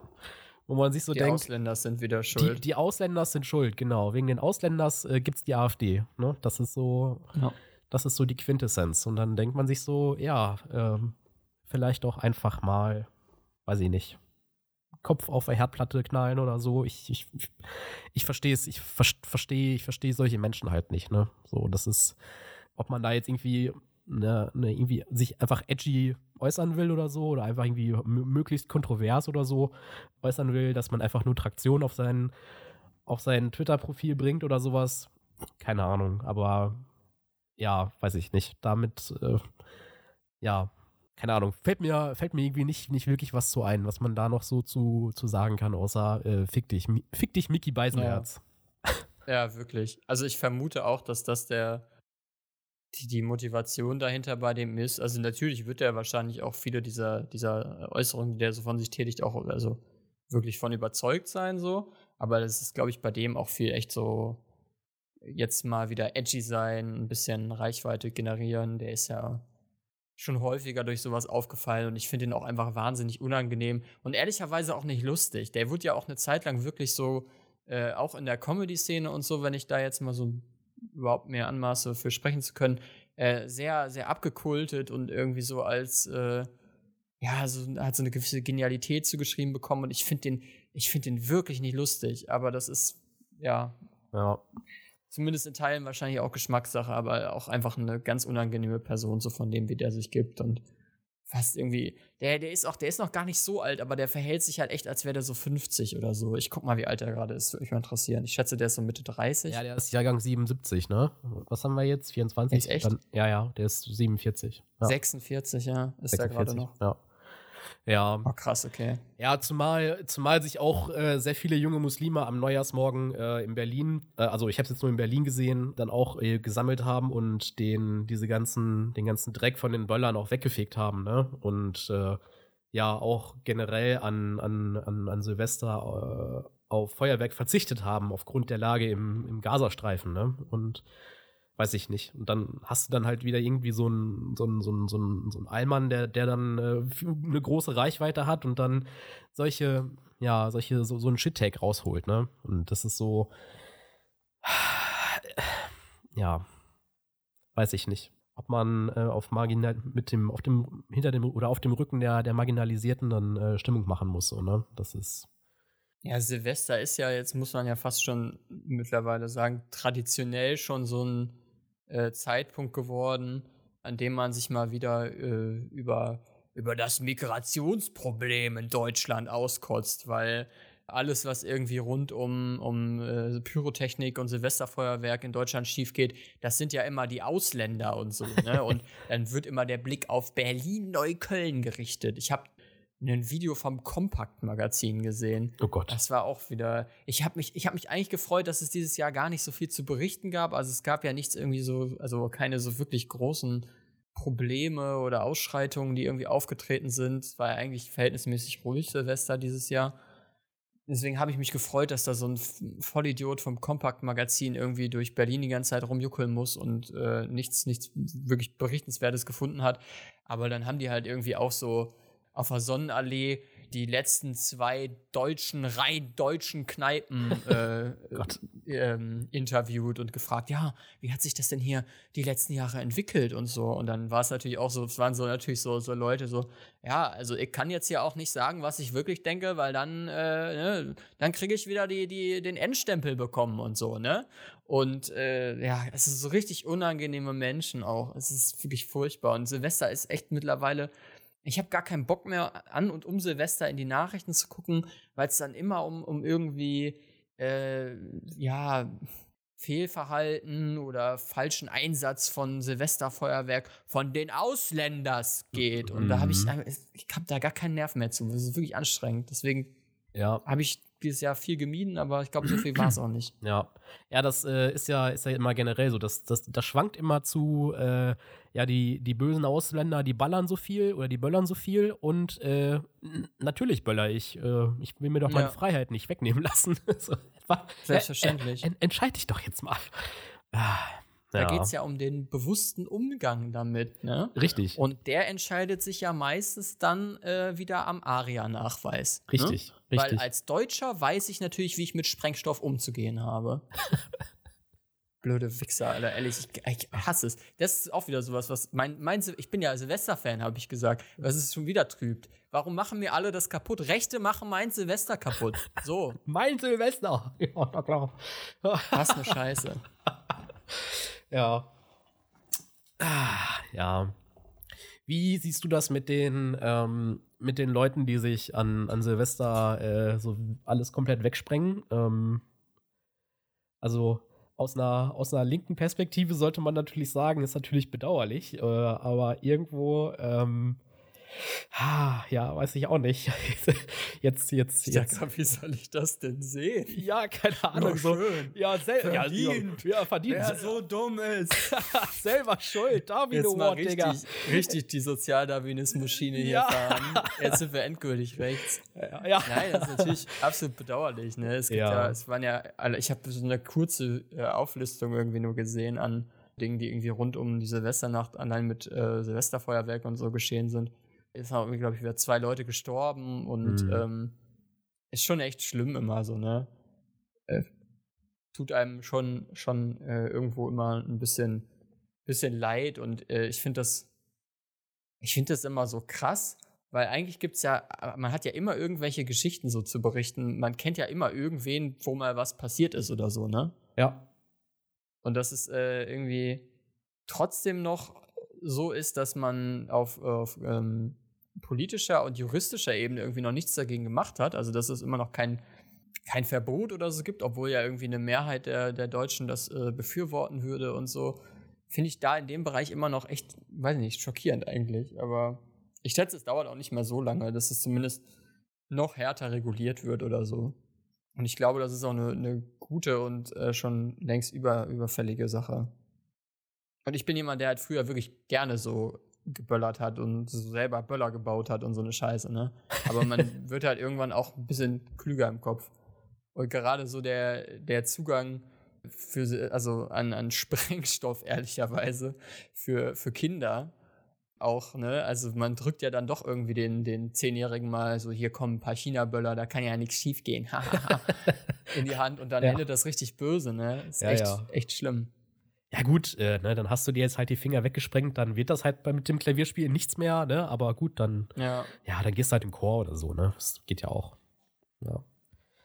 wo man sich so die denkt. Die Ausländer sind wieder schuld. Die, die, Ausländer sind schuld, genau. Wegen den Ausländers äh, gibt es die AfD. Ne? Das ist so, ja. das ist so die Quintessenz. Und dann denkt man sich so, ja, ähm, vielleicht doch einfach mal, weiß ich nicht, Kopf auf eine Herdplatte knallen oder so. Ich, ich, ich verstehe es, ich verstehe, ich verstehe solche Menschen halt nicht, ne? So, das ist, ob man da jetzt irgendwie ne, ne, irgendwie sich einfach edgy äußern will oder so oder einfach irgendwie möglichst kontrovers oder so äußern will, dass man einfach nur Traktion auf sein, auf sein Twitter-Profil bringt oder sowas. Keine Ahnung, aber ja, weiß ich nicht. Damit, äh, ja, keine Ahnung, fällt mir, fällt mir irgendwie nicht, nicht wirklich was zu ein, was man da noch so zu, zu sagen kann, außer äh, fick dich, fick dich, Mickey Beisenherz. Ja. ja, wirklich. Also ich vermute auch, dass das der die, die Motivation dahinter bei dem ist. Also natürlich wird er wahrscheinlich auch viele dieser, dieser Äußerungen, die der so von sich tätigt, auch also wirklich von überzeugt sein, so. Aber das ist, glaube ich, bei dem auch viel echt so jetzt mal wieder edgy sein, ein bisschen Reichweite generieren. Der ist ja schon häufiger durch sowas aufgefallen und ich finde ihn auch einfach wahnsinnig unangenehm und ehrlicherweise auch nicht lustig. Der wurde ja auch eine Zeit lang wirklich so, äh, auch in der Comedy-Szene und so, wenn ich da jetzt mal so überhaupt mehr anmaße, für sprechen zu können, äh, sehr, sehr abgekultet und irgendwie so als, äh, ja, so, hat so eine gewisse Genialität zugeschrieben bekommen und ich finde den, ich finde den wirklich nicht lustig, aber das ist, ja. Ja. Zumindest in Teilen wahrscheinlich auch Geschmackssache, aber auch einfach eine ganz unangenehme Person, so von dem, wie der sich gibt und fast irgendwie. Der, der ist auch, der ist noch gar nicht so alt, aber der verhält sich halt echt, als wäre der so 50 oder so. Ich guck mal, wie alt er gerade ist, würde mich mal interessieren. Ich schätze, der ist so Mitte 30. Ja, der ist Jahrgang 77, ne? Was haben wir jetzt? 24? Ist echt? Dann, ja, ja, der ist 47. Ja. 46, ja, ist er gerade noch. Ja. Ja. Oh, krass, okay. Ja, zumal, zumal sich auch äh, sehr viele junge Muslime am Neujahrsmorgen äh, in Berlin, äh, also ich habe es jetzt nur in Berlin gesehen, dann auch äh, gesammelt haben und den, diese ganzen, den ganzen Dreck von den Böllern auch weggefegt haben, ne? Und äh, ja, auch generell an, an, an, an Silvester äh, auf Feuerwerk verzichtet haben, aufgrund der Lage im, im Gazastreifen, ne? Und weiß ich nicht. Und dann hast du dann halt wieder irgendwie so einen so einen, so einen, so einen, so einen Allmann, der, der dann äh, eine große Reichweite hat und dann solche, ja, solche, so, so einen Shit-Tag rausholt, ne? Und das ist so, ja, weiß ich nicht. Ob man äh, auf marginal mit dem, auf dem, hinter dem oder auf dem Rücken der, der Marginalisierten dann äh, Stimmung machen muss, so, ne? Das ist. Ja, Silvester ist ja jetzt, muss man ja fast schon mittlerweile sagen, traditionell schon so ein äh, Zeitpunkt geworden, an dem man sich mal wieder äh, über, über das Migrationsproblem in Deutschland auskotzt, weil alles, was irgendwie rund um, um äh, Pyrotechnik und Silvesterfeuerwerk in Deutschland schief geht, das sind ja immer die Ausländer und so. Ne? und dann wird immer der Blick auf Berlin-Neukölln gerichtet. Ich habe ein Video vom Kompakt-Magazin gesehen. Oh Gott. Das war auch wieder. Ich habe mich, hab mich eigentlich gefreut, dass es dieses Jahr gar nicht so viel zu berichten gab. Also es gab ja nichts irgendwie so, also keine so wirklich großen Probleme oder Ausschreitungen, die irgendwie aufgetreten sind. Es war ja eigentlich verhältnismäßig ruhig Silvester dieses Jahr. Deswegen habe ich mich gefreut, dass da so ein Vollidiot vom Kompakt-Magazin irgendwie durch Berlin die ganze Zeit rumjuckeln muss und äh, nichts, nichts wirklich Berichtenswertes gefunden hat. Aber dann haben die halt irgendwie auch so auf der Sonnenallee die letzten zwei deutschen, rein deutschen Kneipen äh, ähm, interviewt und gefragt, ja, wie hat sich das denn hier die letzten Jahre entwickelt und so. Und dann war es natürlich auch so, es waren so natürlich so, so Leute so, ja, also ich kann jetzt ja auch nicht sagen, was ich wirklich denke, weil dann, äh, ne, dann kriege ich wieder die, die, den Endstempel bekommen und so, ne? Und äh, ja, es ist so richtig unangenehme Menschen auch. Es ist wirklich furchtbar. Und Silvester ist echt mittlerweile ich habe gar keinen Bock mehr an und um Silvester in die Nachrichten zu gucken, weil es dann immer um, um irgendwie, äh, ja, Fehlverhalten oder falschen Einsatz von Silvesterfeuerwerk von den Ausländers geht. Und mhm. da habe ich, ich habe da gar keinen Nerv mehr zu. Das ist wirklich anstrengend. Deswegen ja. habe ich dieses Jahr viel gemieden, aber ich glaube, so viel war es auch nicht. Ja, ja, das äh, ist ja ist ja immer generell so. Das, das, das schwankt immer zu, äh, ja, die, die bösen Ausländer, die ballern so viel oder die böllern so viel und äh, natürlich böller ich. Äh, ich will mir doch meine ja. Freiheit nicht wegnehmen lassen. so, Selbstverständlich. entscheide dich doch jetzt mal. Ah. Da ja. geht es ja um den bewussten Umgang damit, ne? Richtig. Und der entscheidet sich ja meistens dann äh, wieder am ARIA-Nachweis. Richtig, ne? richtig. Weil als Deutscher weiß ich natürlich, wie ich mit Sprengstoff umzugehen habe. Blöde Wichser, Alter, ehrlich, ich, ich, hasse es. Das ist auch wieder sowas, was mein, mein ich bin ja Silvester-Fan, habe ich gesagt. Was ist schon wieder trübt. Warum machen mir alle das kaputt? Rechte machen mein Silvester kaputt. So. mein Silvester. Ja, na klar. Was eine Scheiße. Ja. Ah, ja. Wie siehst du das mit den, ähm, mit den Leuten, die sich an, an Silvester äh, so alles komplett wegsprengen? Ähm, also aus einer, aus einer linken Perspektive sollte man natürlich sagen, ist natürlich bedauerlich, äh, aber irgendwo ähm, Ah, ja, weiß ich auch nicht. Jetzt, jetzt, jetzt. Sag wie soll ich das denn sehen? Ja, keine Ahnung. So. Ja, selber. Verdient. Ja, verdient. Wer so dumm ist. selber schuld. Darwin Jetzt mal richtig, Digga. richtig die Sozialdarwinismus-Schiene hier ja. fahren. Jetzt sind wir endgültig rechts. Ja, ja. Nein, das ist natürlich absolut bedauerlich. Ne? Es gibt ja. ja es waren ja, ich habe so eine kurze äh, Auflistung irgendwie nur gesehen an Dingen, die irgendwie rund um die Silvesternacht allein mit äh, Silvesterfeuerwerk und so geschehen sind ist auch, glaube ich, wieder zwei Leute gestorben und mhm. ähm, ist schon echt schlimm immer so, ne? Äh, tut einem schon, schon äh, irgendwo immer ein bisschen, bisschen leid. Und äh, ich finde das, ich finde das immer so krass, weil eigentlich gibt es ja, man hat ja immer irgendwelche Geschichten so zu berichten. Man kennt ja immer irgendwen, wo mal was passiert ist oder so, ne? Ja. Und dass es äh, irgendwie trotzdem noch so ist, dass man auf, auf ähm, politischer und juristischer Ebene irgendwie noch nichts dagegen gemacht hat. Also, dass es immer noch kein, kein Verbot oder so gibt, obwohl ja irgendwie eine Mehrheit der, der Deutschen das äh, befürworten würde und so. Finde ich da in dem Bereich immer noch echt, weiß ich nicht, schockierend eigentlich. Aber ich schätze, es dauert auch nicht mehr so lange, dass es zumindest noch härter reguliert wird oder so. Und ich glaube, das ist auch eine, eine gute und äh, schon längst über, überfällige Sache. Und ich bin jemand, der halt früher wirklich gerne so geböllert hat und so selber Böller gebaut hat und so eine Scheiße, ne? Aber man wird halt irgendwann auch ein bisschen klüger im Kopf. Und gerade so der, der Zugang für, also an, an Sprengstoff, ehrlicherweise, für, für Kinder auch, ne? Also man drückt ja dann doch irgendwie den, den Zehnjährigen mal so, hier kommen ein paar China-Böller, da kann ja nichts schief gehen, in die Hand und dann ja. endet das richtig böse, ne? Ist ja, echt, ja. echt schlimm. Ja, gut, äh, ne, dann hast du dir jetzt halt die Finger weggesprengt, dann wird das halt mit dem Klavierspiel nichts mehr, ne? Aber gut, dann, ja, ja dann gehst du halt im Chor oder so, ne? Das geht ja auch. Ja.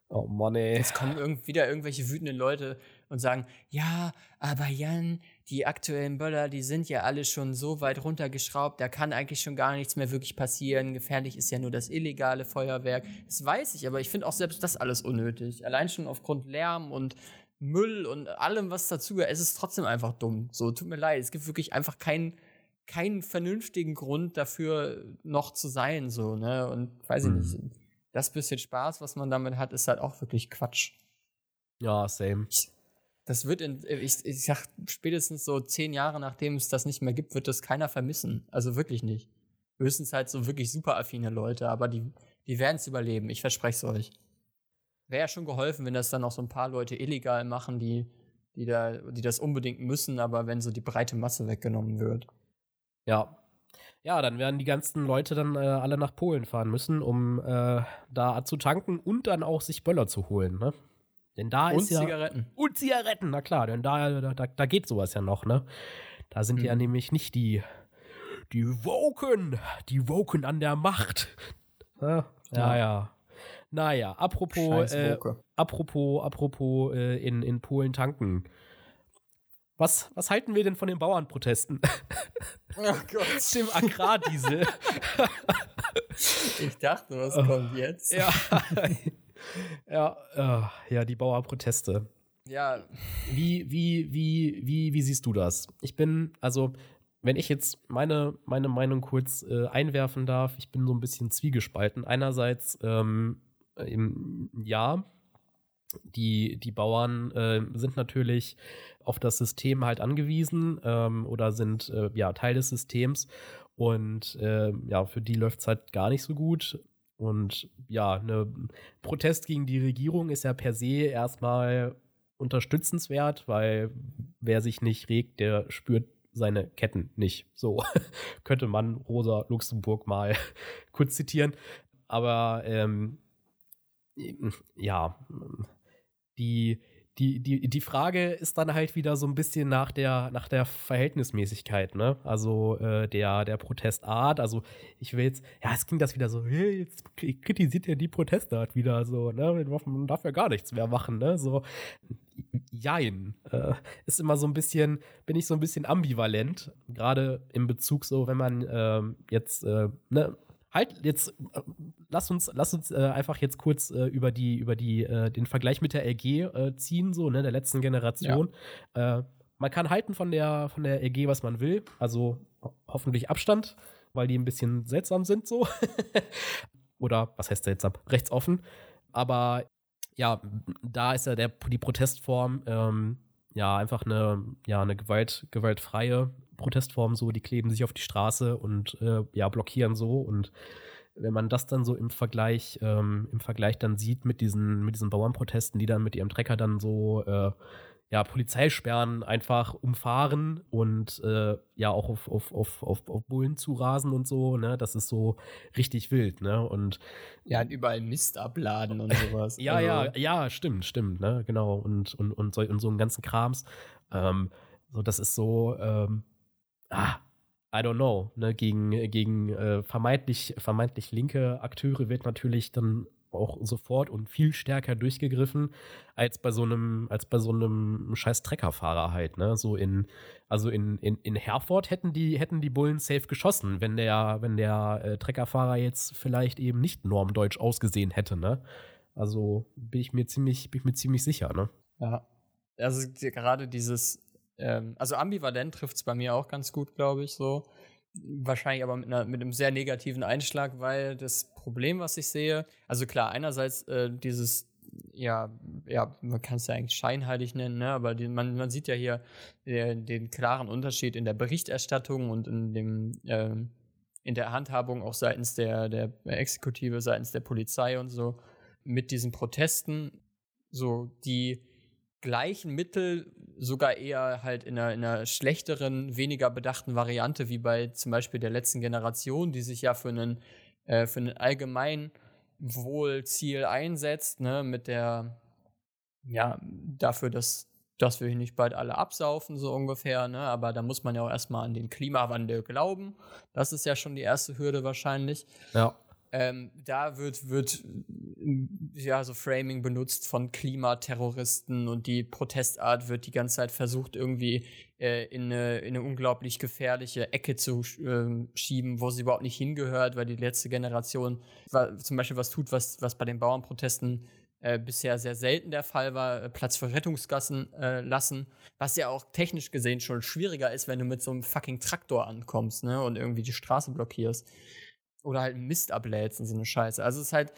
Oh Mann, ey. Jetzt kommen irgend wieder irgendwelche wütenden Leute und sagen, ja, aber Jan, die aktuellen Böller, die sind ja alle schon so weit runtergeschraubt, da kann eigentlich schon gar nichts mehr wirklich passieren. Gefährlich ist ja nur das illegale Feuerwerk. Das weiß ich, aber ich finde auch selbst das alles unnötig. Allein schon aufgrund Lärm und Müll und allem, was dazugehört. Es ist trotzdem einfach dumm. So, tut mir leid. Es gibt wirklich einfach keinen keinen vernünftigen Grund dafür noch zu sein, so, ne? Und weiß mhm. ich nicht. Das bisschen Spaß, was man damit hat, ist halt auch wirklich Quatsch. Ja, same. Das wird in, ich, ich sag, spätestens so zehn Jahre nachdem es das nicht mehr gibt, wird das keiner vermissen. Also wirklich nicht. Höchstens halt so wirklich super affine Leute, aber die, die werden es überleben. Ich verspreche es euch wäre ja schon geholfen, wenn das dann noch so ein paar Leute illegal machen, die, die, da, die das unbedingt müssen, aber wenn so die breite Masse weggenommen wird. Ja. Ja, dann werden die ganzen Leute dann äh, alle nach Polen fahren müssen, um äh, da zu tanken und dann auch sich Böller zu holen, ne? Denn da und ist ja. Und Zigaretten. Und Zigaretten, na klar, denn da, da, da geht sowas ja noch, ne? Da sind mhm. ja nämlich nicht die, die Woken, die Woken an der Macht. Ja, ja. ja. Naja, apropos, äh, apropos, apropos äh, in, in Polen tanken. Was, was halten wir denn von den Bauernprotesten? Oh Gott. Dem Agrardiesel. ich dachte, was oh. kommt jetzt? Ja. ja, uh, ja, die Bauernproteste. Ja. Wie, wie, wie, wie, wie siehst du das? Ich bin, also, wenn ich jetzt meine, meine Meinung kurz äh, einwerfen darf, ich bin so ein bisschen zwiegespalten. Einerseits ähm, im Jahr. Die, die Bauern äh, sind natürlich auf das System halt angewiesen ähm, oder sind äh, ja Teil des Systems und äh, ja, für die läuft es halt gar nicht so gut. Und ja, ein Protest gegen die Regierung ist ja per se erstmal unterstützenswert, weil wer sich nicht regt, der spürt seine Ketten nicht. So könnte man Rosa Luxemburg mal kurz zitieren. Aber ähm, ja, die, die, die, die Frage ist dann halt wieder so ein bisschen nach der, nach der Verhältnismäßigkeit, ne? Also äh, der, der Protestart. Also ich will jetzt, ja, es klingt das wieder so, jetzt kritisiert ja die Protestart wieder so, ne? Man darf ja gar nichts mehr machen, ne? So, jein. Äh, ist immer so ein bisschen, bin ich so ein bisschen ambivalent, gerade in Bezug so, wenn man ähm, jetzt, äh, ne, halt jetzt äh, lass uns lass uns äh, einfach jetzt kurz äh, über die über die äh, den Vergleich mit der LG äh, ziehen so ne der letzten Generation. Ja. Man kann halten von der von der LG was man will. Also hoffentlich Abstand weil die ein bisschen seltsam sind so. Oder was heißt seltsam? Rechtsoffen. Aber ja da ist ja der die Protestform ähm, ja einfach eine ja eine Gewalt gewaltfreie Protestformen so, die kleben sich auf die Straße und äh, ja, blockieren so. Und wenn man das dann so im Vergleich, ähm, im Vergleich dann sieht mit diesen, mit diesen Bauernprotesten, die dann mit ihrem Trecker dann so äh, ja, Polizeisperren einfach umfahren und äh, ja auch auf, auf, auf, auf, auf Bullen zu rasen und so, ne? Das ist so richtig wild, ne? Und ja, und überall Mist abladen und sowas. ja, also. ja, ja, stimmt, stimmt, ne? Genau. Und, und, und, so, und so einen ganzen Krams. Ähm, so, das ist so, ähm, ah, I don't know, ne? Gegen, gegen äh, vermeintlich, vermeintlich linke Akteure wird natürlich dann auch sofort und viel stärker durchgegriffen als bei so einem, als bei so einem scheiß Treckerfahrer halt, ne? So in, also in, in, in Herford hätten die, hätten die Bullen safe geschossen, wenn der, wenn der äh, Treckerfahrer jetzt vielleicht eben nicht normdeutsch ausgesehen hätte, ne? Also bin ich mir ziemlich, bin ich mir ziemlich sicher, ne? Ja. Also gerade dieses, ähm, also ambivalent trifft es bei mir auch ganz gut, glaube ich, so wahrscheinlich aber mit, einer, mit, einem sehr negativen Einschlag, weil das Problem, was ich sehe, also klar, einerseits äh, dieses, ja, ja, man kann es ja eigentlich scheinheilig nennen, ne? aber die, man, man sieht ja hier den, den klaren Unterschied in der Berichterstattung und in dem äh, in der Handhabung auch seitens der, der Exekutive, seitens der Polizei und so mit diesen Protesten, so die gleichen Mittel sogar eher halt in einer, in einer, schlechteren, weniger bedachten Variante, wie bei zum Beispiel der letzten Generation, die sich ja für einen, äh, für einen Allgemeinwohlziel einsetzt, ne, mit der, ja, dafür, dass, dass wir hier nicht bald alle absaufen, so ungefähr, ne, aber da muss man ja auch erstmal an den Klimawandel glauben. Das ist ja schon die erste Hürde wahrscheinlich. Ja. Ähm, da wird, wird ja so Framing benutzt von Klimaterroristen und die Protestart wird die ganze Zeit versucht, irgendwie äh, in, eine, in, eine, unglaublich gefährliche Ecke zu äh, schieben, wo sie überhaupt nicht hingehört, weil die letzte Generation zum Beispiel was tut, was, was bei den Bauernprotesten äh, bisher sehr selten der Fall war, äh, Platz für Rettungsgassen äh, lassen, was ja auch technisch gesehen schon schwieriger ist, wenn du mit so einem fucking Traktor ankommst ne, und irgendwie die Straße blockierst oder halt Mist ablädst und so eine Scheiße. Also es ist halt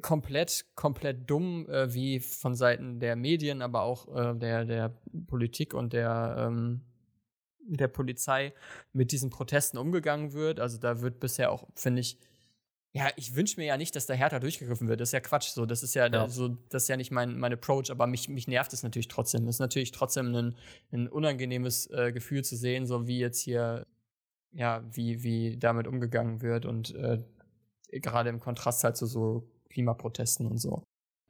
komplett, komplett dumm, äh, wie von Seiten der Medien, aber auch äh, der, der Politik und der, ähm, der Polizei mit diesen Protesten umgegangen wird. Also da wird bisher auch, finde ich, ja, ich wünsche mir ja nicht, dass da härter durchgegriffen wird. Das ist ja Quatsch. So, das ist ja, ja. so, das ist ja nicht mein, mein Approach, aber mich, mich nervt es natürlich trotzdem. Es ist natürlich trotzdem ein, ein unangenehmes äh, Gefühl zu sehen, so wie jetzt hier ja, wie, wie damit umgegangen wird und äh, gerade im Kontrast halt zu so Klimaprotesten und so.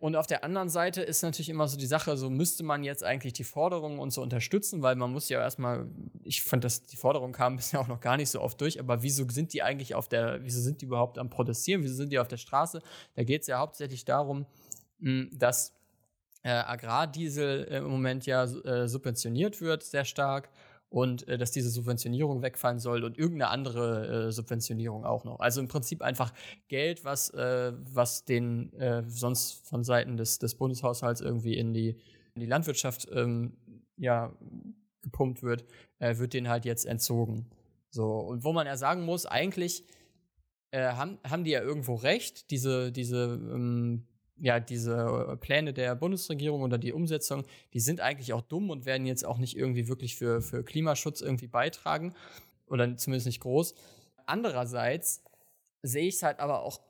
Und auf der anderen Seite ist natürlich immer so die Sache, so müsste man jetzt eigentlich die Forderungen und so unterstützen, weil man muss ja erstmal, ich fand, dass die Forderungen kamen bisher auch noch gar nicht so oft durch, aber wieso sind die eigentlich auf der, wieso sind die überhaupt am Protestieren, wieso sind die auf der Straße? Da geht es ja hauptsächlich darum, hm, dass äh, Agrardiesel im Moment ja äh, subventioniert wird, sehr stark und äh, dass diese Subventionierung wegfallen soll und irgendeine andere äh, Subventionierung auch noch. Also im Prinzip einfach Geld, was, äh, was den äh, sonst von Seiten des, des Bundeshaushalts irgendwie in die, in die Landwirtschaft ähm, ja, gepumpt wird, äh, wird denen halt jetzt entzogen. So, und wo man ja sagen muss, eigentlich äh, haben, haben die ja irgendwo recht, diese, diese ähm, ja, diese äh, Pläne der Bundesregierung oder die Umsetzung, die sind eigentlich auch dumm und werden jetzt auch nicht irgendwie wirklich für, für Klimaschutz irgendwie beitragen oder zumindest nicht groß. Andererseits sehe ich es halt aber auch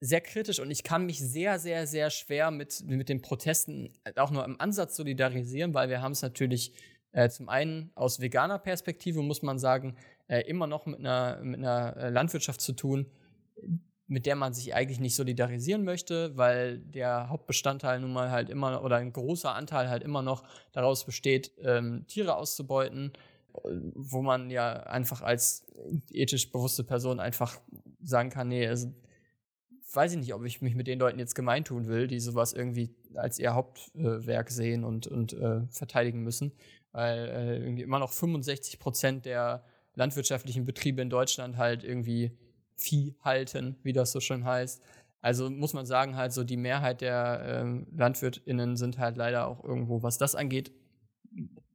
sehr kritisch und ich kann mich sehr, sehr, sehr schwer mit, mit den Protesten auch nur im Ansatz solidarisieren, weil wir haben es natürlich äh, zum einen aus veganer Perspektive, muss man sagen, äh, immer noch mit einer, mit einer äh, Landwirtschaft zu tun, mit der man sich eigentlich nicht solidarisieren möchte, weil der Hauptbestandteil nun mal halt immer oder ein großer Anteil halt immer noch daraus besteht, ähm, Tiere auszubeuten, wo man ja einfach als ethisch bewusste Person einfach sagen kann, nee, also weiß ich nicht, ob ich mich mit den Leuten jetzt gemein tun will, die sowas irgendwie als ihr Hauptwerk äh, sehen und, und äh, verteidigen müssen, weil äh, irgendwie immer noch 65 Prozent der landwirtschaftlichen Betriebe in Deutschland halt irgendwie Vieh halten, wie das so schön heißt. Also muss man sagen, halt so die Mehrheit der ähm, LandwirtInnen sind halt leider auch irgendwo, was das angeht,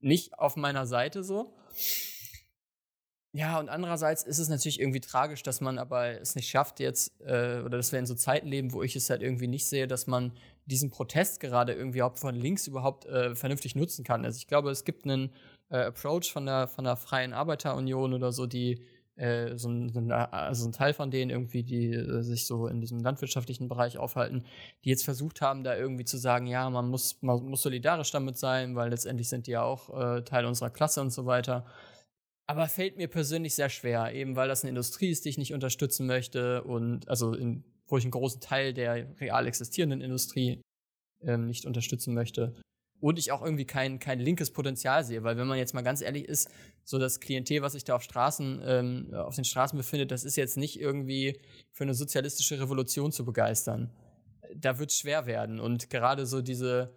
nicht auf meiner Seite so. Ja, und andererseits ist es natürlich irgendwie tragisch, dass man aber es nicht schafft jetzt, äh, oder dass wir in so Zeiten leben, wo ich es halt irgendwie nicht sehe, dass man diesen Protest gerade irgendwie auch von links überhaupt äh, vernünftig nutzen kann. Also ich glaube, es gibt einen äh, Approach von der, von der Freien Arbeiterunion oder so, die äh, so, ein, so, ein, also ein Teil von denen irgendwie, die äh, sich so in diesem landwirtschaftlichen Bereich aufhalten, die jetzt versucht haben, da irgendwie zu sagen, ja, man muss, man muss solidarisch damit sein, weil letztendlich sind die ja auch äh, Teil unserer Klasse und so weiter. Aber fällt mir persönlich sehr schwer, eben weil das eine Industrie ist, die ich nicht unterstützen möchte und also in, wo ich einen großen Teil der real existierenden Industrie ähm, nicht unterstützen möchte und ich auch irgendwie kein, kein linkes Potenzial sehe, weil wenn man jetzt mal ganz ehrlich ist, so das Klientel, was sich da auf Straßen, ähm, auf den Straßen befindet, das ist jetzt nicht irgendwie für eine sozialistische Revolution zu begeistern. Da wird es schwer werden und gerade so diese,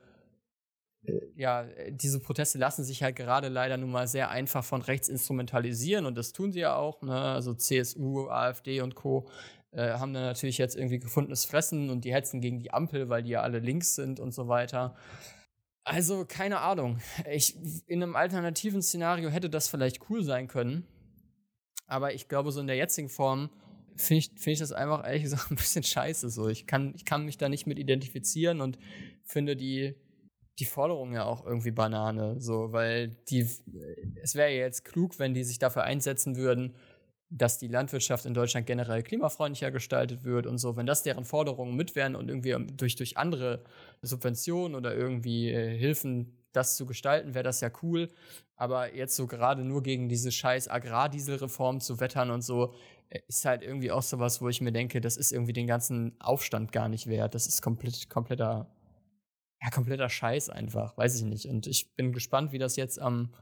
äh, ja, diese Proteste lassen sich halt gerade leider nun mal sehr einfach von rechts instrumentalisieren und das tun sie ja auch, ne? also CSU, AfD und Co. Äh, haben dann natürlich jetzt irgendwie gefundenes Fressen und die hetzen gegen die Ampel, weil die ja alle links sind und so weiter. Also, keine Ahnung. Ich, in einem alternativen Szenario hätte das vielleicht cool sein können. Aber ich glaube, so in der jetzigen Form finde ich, find ich das einfach ehrlich gesagt ein bisschen scheiße. So. Ich, kann, ich kann mich da nicht mit identifizieren und finde die, die Forderung ja auch irgendwie Banane. So, weil die, es wäre ja jetzt klug, wenn die sich dafür einsetzen würden, dass die Landwirtschaft in Deutschland generell klimafreundlicher gestaltet wird und so, wenn das deren Forderungen mit wären und irgendwie durch, durch andere Subventionen oder irgendwie äh, Hilfen das zu gestalten, wäre das ja cool. Aber jetzt so gerade nur gegen diese scheiß Agrardieselreform zu wettern und so, äh, ist halt irgendwie auch sowas, wo ich mir denke, das ist irgendwie den ganzen Aufstand gar nicht wert. Das ist komplett, kompletter, ja, kompletter Scheiß einfach. Weiß ich nicht. Und ich bin gespannt, wie das jetzt am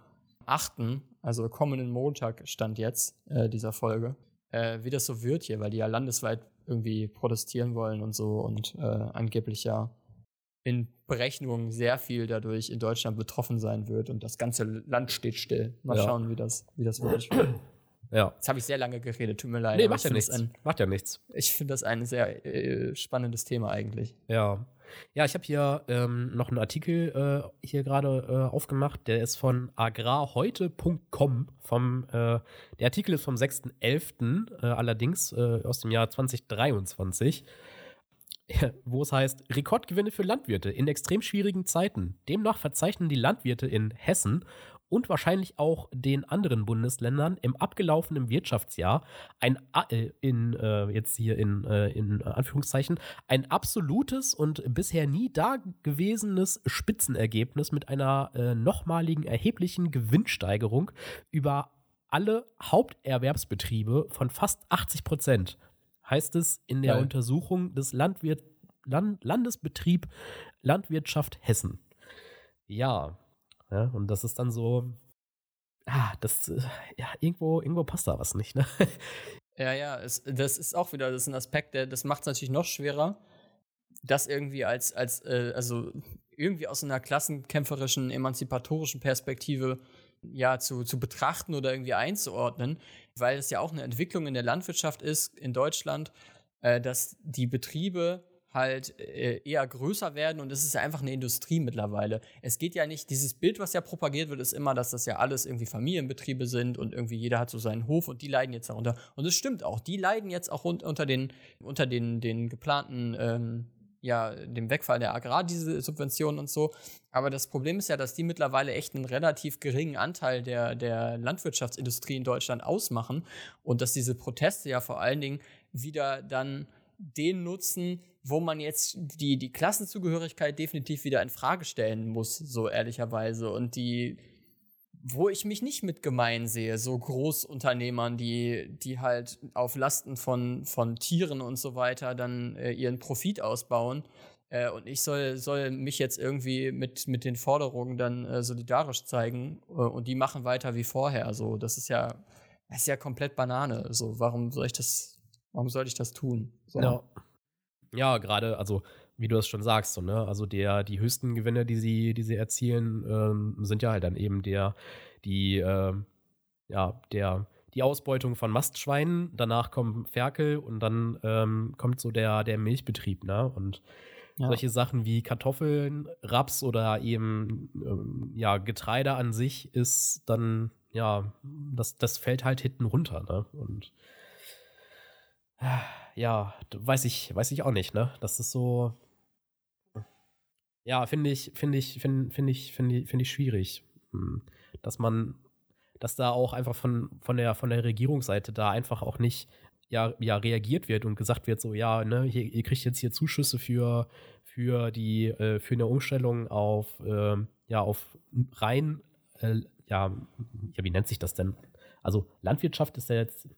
8., also kommenden Montag stand jetzt äh, dieser Folge, äh, wie das so wird hier, weil die ja landesweit irgendwie protestieren wollen und so und äh, angeblich ja in Berechnungen sehr viel dadurch in Deutschland betroffen sein wird und das ganze Land steht still. Mal ja. schauen, wie das, wie das wird. Ja. Jetzt habe ich sehr lange geredet, tut mir leid. Nee, macht ja nichts. Ein, macht ja nichts. Ich finde das ein sehr äh, spannendes Thema eigentlich. Ja. Ja, ich habe hier ähm, noch einen Artikel äh, hier gerade äh, aufgemacht, der ist von agrarheute.com. Äh, der Artikel ist vom 6.11. Äh, allerdings äh, aus dem Jahr 2023, wo es heißt, Rekordgewinne für Landwirte in extrem schwierigen Zeiten. Demnach verzeichnen die Landwirte in Hessen und wahrscheinlich auch den anderen Bundesländern im abgelaufenen Wirtschaftsjahr ein äh, in äh, jetzt hier in, äh, in Anführungszeichen ein absolutes und bisher nie dagewesenes Spitzenergebnis mit einer äh, nochmaligen erheblichen Gewinnsteigerung über alle Haupterwerbsbetriebe von fast 80 Prozent. Heißt es in der ja. Untersuchung des Landwirt Land Landesbetrieb Landwirtschaft Hessen. Ja, ja, und das ist dann so, ah, das, ja, irgendwo, irgendwo passt da was nicht, ne? Ja, ja, es, das ist auch wieder, das ist ein Aspekt, der, das macht es natürlich noch schwerer, das irgendwie als, als, äh, also irgendwie aus einer klassenkämpferischen, emanzipatorischen Perspektive ja zu, zu betrachten oder irgendwie einzuordnen, weil es ja auch eine Entwicklung in der Landwirtschaft ist in Deutschland, äh, dass die Betriebe halt äh, eher größer werden und es ist ja einfach eine Industrie mittlerweile. Es geht ja nicht, dieses Bild, was ja propagiert wird, ist immer, dass das ja alles irgendwie Familienbetriebe sind und irgendwie jeder hat so seinen Hof und die leiden jetzt darunter. Und es stimmt auch, die leiden jetzt auch unter den, unter den, den geplanten, ähm, ja, dem Wegfall der Agrardieselsubventionen und so. Aber das Problem ist ja, dass die mittlerweile echt einen relativ geringen Anteil der, der Landwirtschaftsindustrie in Deutschland ausmachen und dass diese Proteste ja vor allen Dingen wieder dann den nutzen, wo man jetzt die, die Klassenzugehörigkeit definitiv wieder in Frage stellen muss, so ehrlicherweise. Und die, wo ich mich nicht mit gemein sehe, so Großunternehmern, die, die halt auf Lasten von, von Tieren und so weiter dann äh, ihren Profit ausbauen. Äh, und ich soll, soll mich jetzt irgendwie mit, mit den Forderungen dann äh, solidarisch zeigen äh, und die machen weiter wie vorher. So, das ist ja, das ist ja komplett Banane. So, warum soll ich das, warum soll ich das tun? So. Ja. Ja, gerade, also wie du das schon sagst, so, ne? Also der, die höchsten Gewinne, die sie, die sie erzielen, ähm, sind ja halt dann eben der, die, äh, ja, der, die Ausbeutung von Mastschweinen, danach kommen Ferkel und dann ähm, kommt so der, der Milchbetrieb, ne? Und ja. solche Sachen wie Kartoffeln, Raps oder eben ähm, ja, Getreide an sich ist dann, ja, das, das fällt halt hinten runter, ne? Und ja, weiß ich, weiß ich auch nicht, ne? Das ist so. Ja, finde ich, finde ich, finde find ich, finde ich, finde ich schwierig. Hm, dass man, dass da auch einfach von, von, der, von der Regierungsseite da einfach auch nicht ja, ja reagiert wird und gesagt wird, so, ja, ne, hier, ihr kriegt jetzt hier Zuschüsse für, für die, äh, für eine Umstellung auf, äh, ja, auf rein, äh, ja, ja, wie nennt sich das denn? Also Landwirtschaft ist ja jetzt,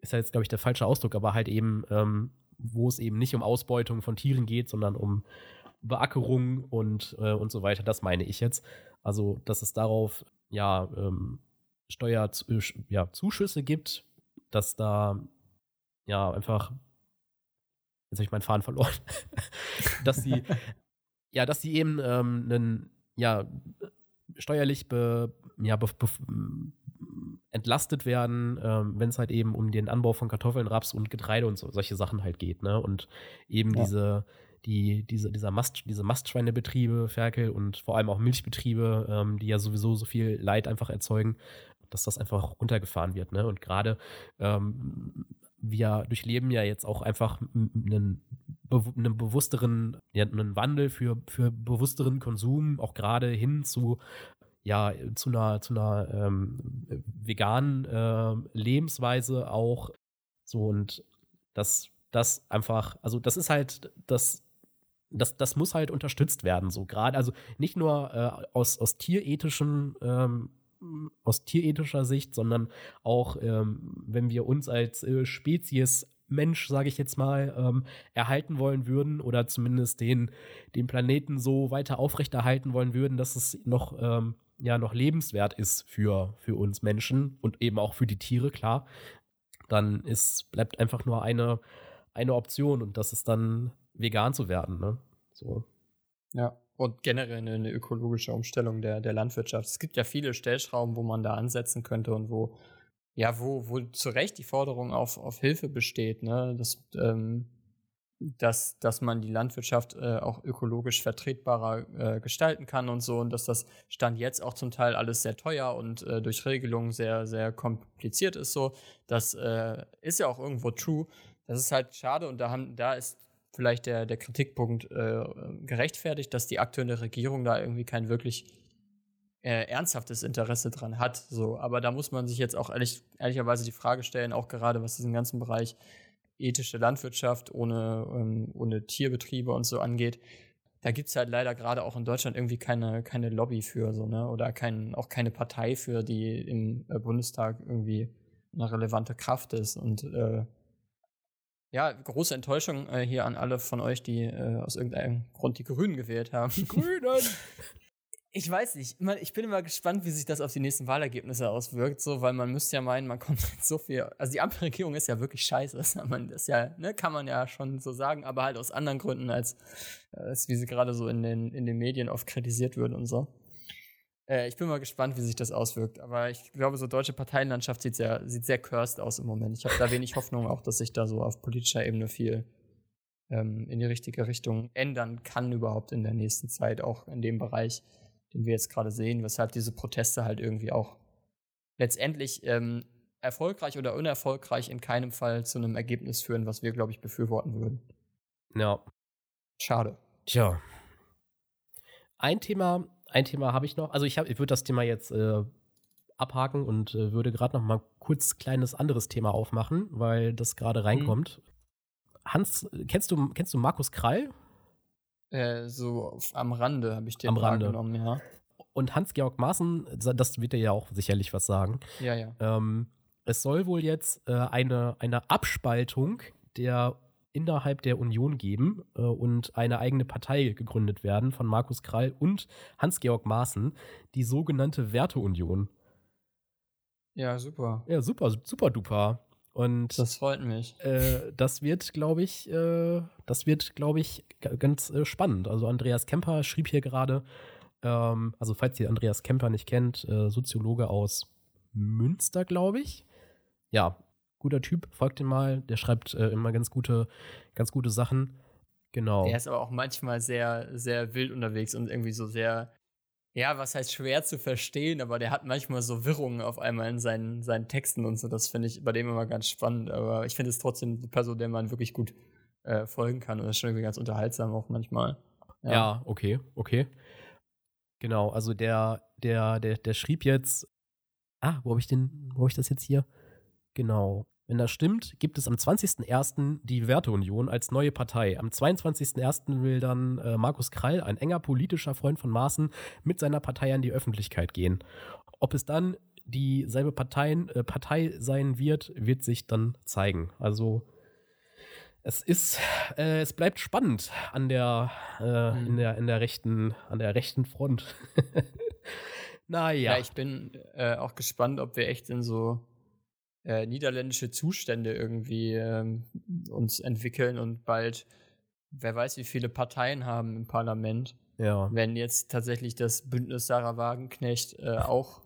ist ja jetzt, glaube ich, der falsche Ausdruck, aber halt eben, ähm, wo es eben nicht um Ausbeutung von Tieren geht, sondern um Beackerung und, äh, und so weiter. Das meine ich jetzt. Also, dass es darauf ja ähm, Steuerzuschüsse ja, gibt, dass da ja einfach jetzt habe ich meinen Faden verloren, dass sie ja, dass sie eben ähm, einen ja steuerlich be, ja, be, be, entlastet werden, ähm, wenn es halt eben um den Anbau von Kartoffeln, Raps und Getreide und so, solche Sachen halt geht, ne? Und eben ja. diese die, diese, dieser Mast, diese Mastschweinebetriebe, Ferkel und vor allem auch Milchbetriebe, ähm, die ja sowieso so viel Leid einfach erzeugen, dass das einfach runtergefahren wird. Ne? Und gerade ähm, wir durchleben ja jetzt auch einfach einen, einen bewussteren, ja, einen Wandel für, für bewussteren Konsum, auch gerade hin zu ja, zu einer, zu einer ähm, veganen äh, Lebensweise auch. So und das, das einfach, also das ist halt das, das, das muss halt unterstützt werden, so gerade, also nicht nur äh, aus, aus tierethischen ähm, aus tierethischer Sicht, sondern auch, ähm, wenn wir uns als äh, Spezies Mensch, sage ich jetzt mal, ähm, erhalten wollen würden oder zumindest den, den Planeten so weiter aufrechterhalten wollen würden, dass es noch, ähm, ja, noch lebenswert ist für, für uns Menschen und eben auch für die Tiere, klar, dann ist, bleibt einfach nur eine, eine Option und das ist dann vegan zu werden. Ne? So. Ja. Und generell eine, eine, ökologische Umstellung der, der Landwirtschaft. Es gibt ja viele Stellschrauben, wo man da ansetzen könnte und wo, ja, wo, wo zu Recht die Forderung auf, auf Hilfe besteht, ne? Dass, ähm, dass, dass man die Landwirtschaft äh, auch ökologisch vertretbarer äh, gestalten kann und so und dass das Stand jetzt auch zum Teil alles sehr teuer und äh, durch Regelungen sehr, sehr kompliziert ist so. Das äh, ist ja auch irgendwo true. Das ist halt schade und da, haben, da ist vielleicht der, der Kritikpunkt äh, gerechtfertigt, dass die aktuelle Regierung da irgendwie kein wirklich äh, ernsthaftes Interesse dran hat. So, aber da muss man sich jetzt auch ehrlich, ehrlicherweise die Frage stellen, auch gerade was diesen ganzen Bereich ethische Landwirtschaft ohne, ähm, ohne Tierbetriebe und so angeht. Da gibt es halt leider gerade auch in Deutschland irgendwie keine, keine Lobby für, so, ne? Oder kein, auch keine Partei für, die im äh, Bundestag irgendwie eine relevante Kraft ist. Und äh, ja, große Enttäuschung äh, hier an alle von euch, die äh, aus irgendeinem Grund die Grünen gewählt haben. Die Grünen! ich weiß nicht. Ich bin immer gespannt, wie sich das auf die nächsten Wahlergebnisse auswirkt, so, weil man müsste ja meinen, man kommt so viel. Also die Ampelregierung ist ja wirklich scheiße. Das, man, das ja, ne, kann man ja schon so sagen, aber halt aus anderen Gründen, als, als wie sie gerade so in den, in den Medien oft kritisiert wird und so. Äh, ich bin mal gespannt, wie sich das auswirkt. Aber ich glaube, so deutsche Parteienlandschaft sieht sehr, sieht sehr cursed aus im Moment. Ich habe da wenig Hoffnung auch, dass sich da so auf politischer Ebene viel ähm, in die richtige Richtung ändern kann überhaupt in der nächsten Zeit, auch in dem Bereich, den wir jetzt gerade sehen, weshalb diese Proteste halt irgendwie auch letztendlich ähm, erfolgreich oder unerfolgreich in keinem Fall zu einem Ergebnis führen, was wir, glaube ich, befürworten würden. Ja. Schade. Tja. Ein Thema, ein Thema habe ich noch. Also ich, ich würde das Thema jetzt äh, abhaken und äh, würde gerade noch mal kurz kleines anderes Thema aufmachen, weil das gerade reinkommt. Mhm. Hans, kennst du, kennst du Markus Krall? Äh, so am Rande habe ich den am Rande. genommen, ja. Und Hans-Georg Maaßen, das wird dir ja auch sicherlich was sagen. Ja, ja. Ähm, es soll wohl jetzt äh, eine, eine Abspaltung der innerhalb der Union geben äh, und eine eigene Partei gegründet werden von Markus Krall und Hans-Georg Maaßen, die sogenannte Werteunion. Ja, super. Ja, super, super duper. Und das freut mich. Äh, das wird, glaube ich, äh, das wird, glaube ich, ganz äh, spannend. Also Andreas Kemper schrieb hier gerade, ähm, also falls ihr Andreas Kemper nicht kennt, äh, Soziologe aus Münster, glaube ich. Ja, guter Typ, folgt ihm mal. Der schreibt äh, immer ganz gute, ganz gute Sachen. Genau. Der ist aber auch manchmal sehr, sehr wild unterwegs und irgendwie so sehr, ja, was heißt schwer zu verstehen, aber der hat manchmal so Wirrungen auf einmal in seinen, seinen Texten und so. Das finde ich bei dem immer ganz spannend. Aber ich finde es trotzdem eine Person, der man wirklich gut äh, folgen kann und das ist schon irgendwie ganz unterhaltsam auch manchmal. Ja, ja okay, okay. Genau, also der, der, der, der schrieb jetzt Ah, wo habe ich den, wo habe ich das jetzt hier? Genau. Wenn das stimmt, gibt es am 20.01. die Werteunion als neue Partei. Am 22.01. will dann äh, Markus Krall, ein enger politischer Freund von Maaßen, mit seiner Partei an die Öffentlichkeit gehen. Ob es dann dieselbe Parteien, äh, Partei sein wird, wird sich dann zeigen. Also es ist, äh, es bleibt spannend an der, äh, mhm. in der, in der rechten, an der rechten Front. naja. Ja, ich bin äh, auch gespannt, ob wir echt in so äh, niederländische Zustände irgendwie ähm, uns entwickeln und bald, wer weiß, wie viele Parteien haben im Parlament. Ja. Wenn jetzt tatsächlich das Bündnis Sarah Wagenknecht äh, auch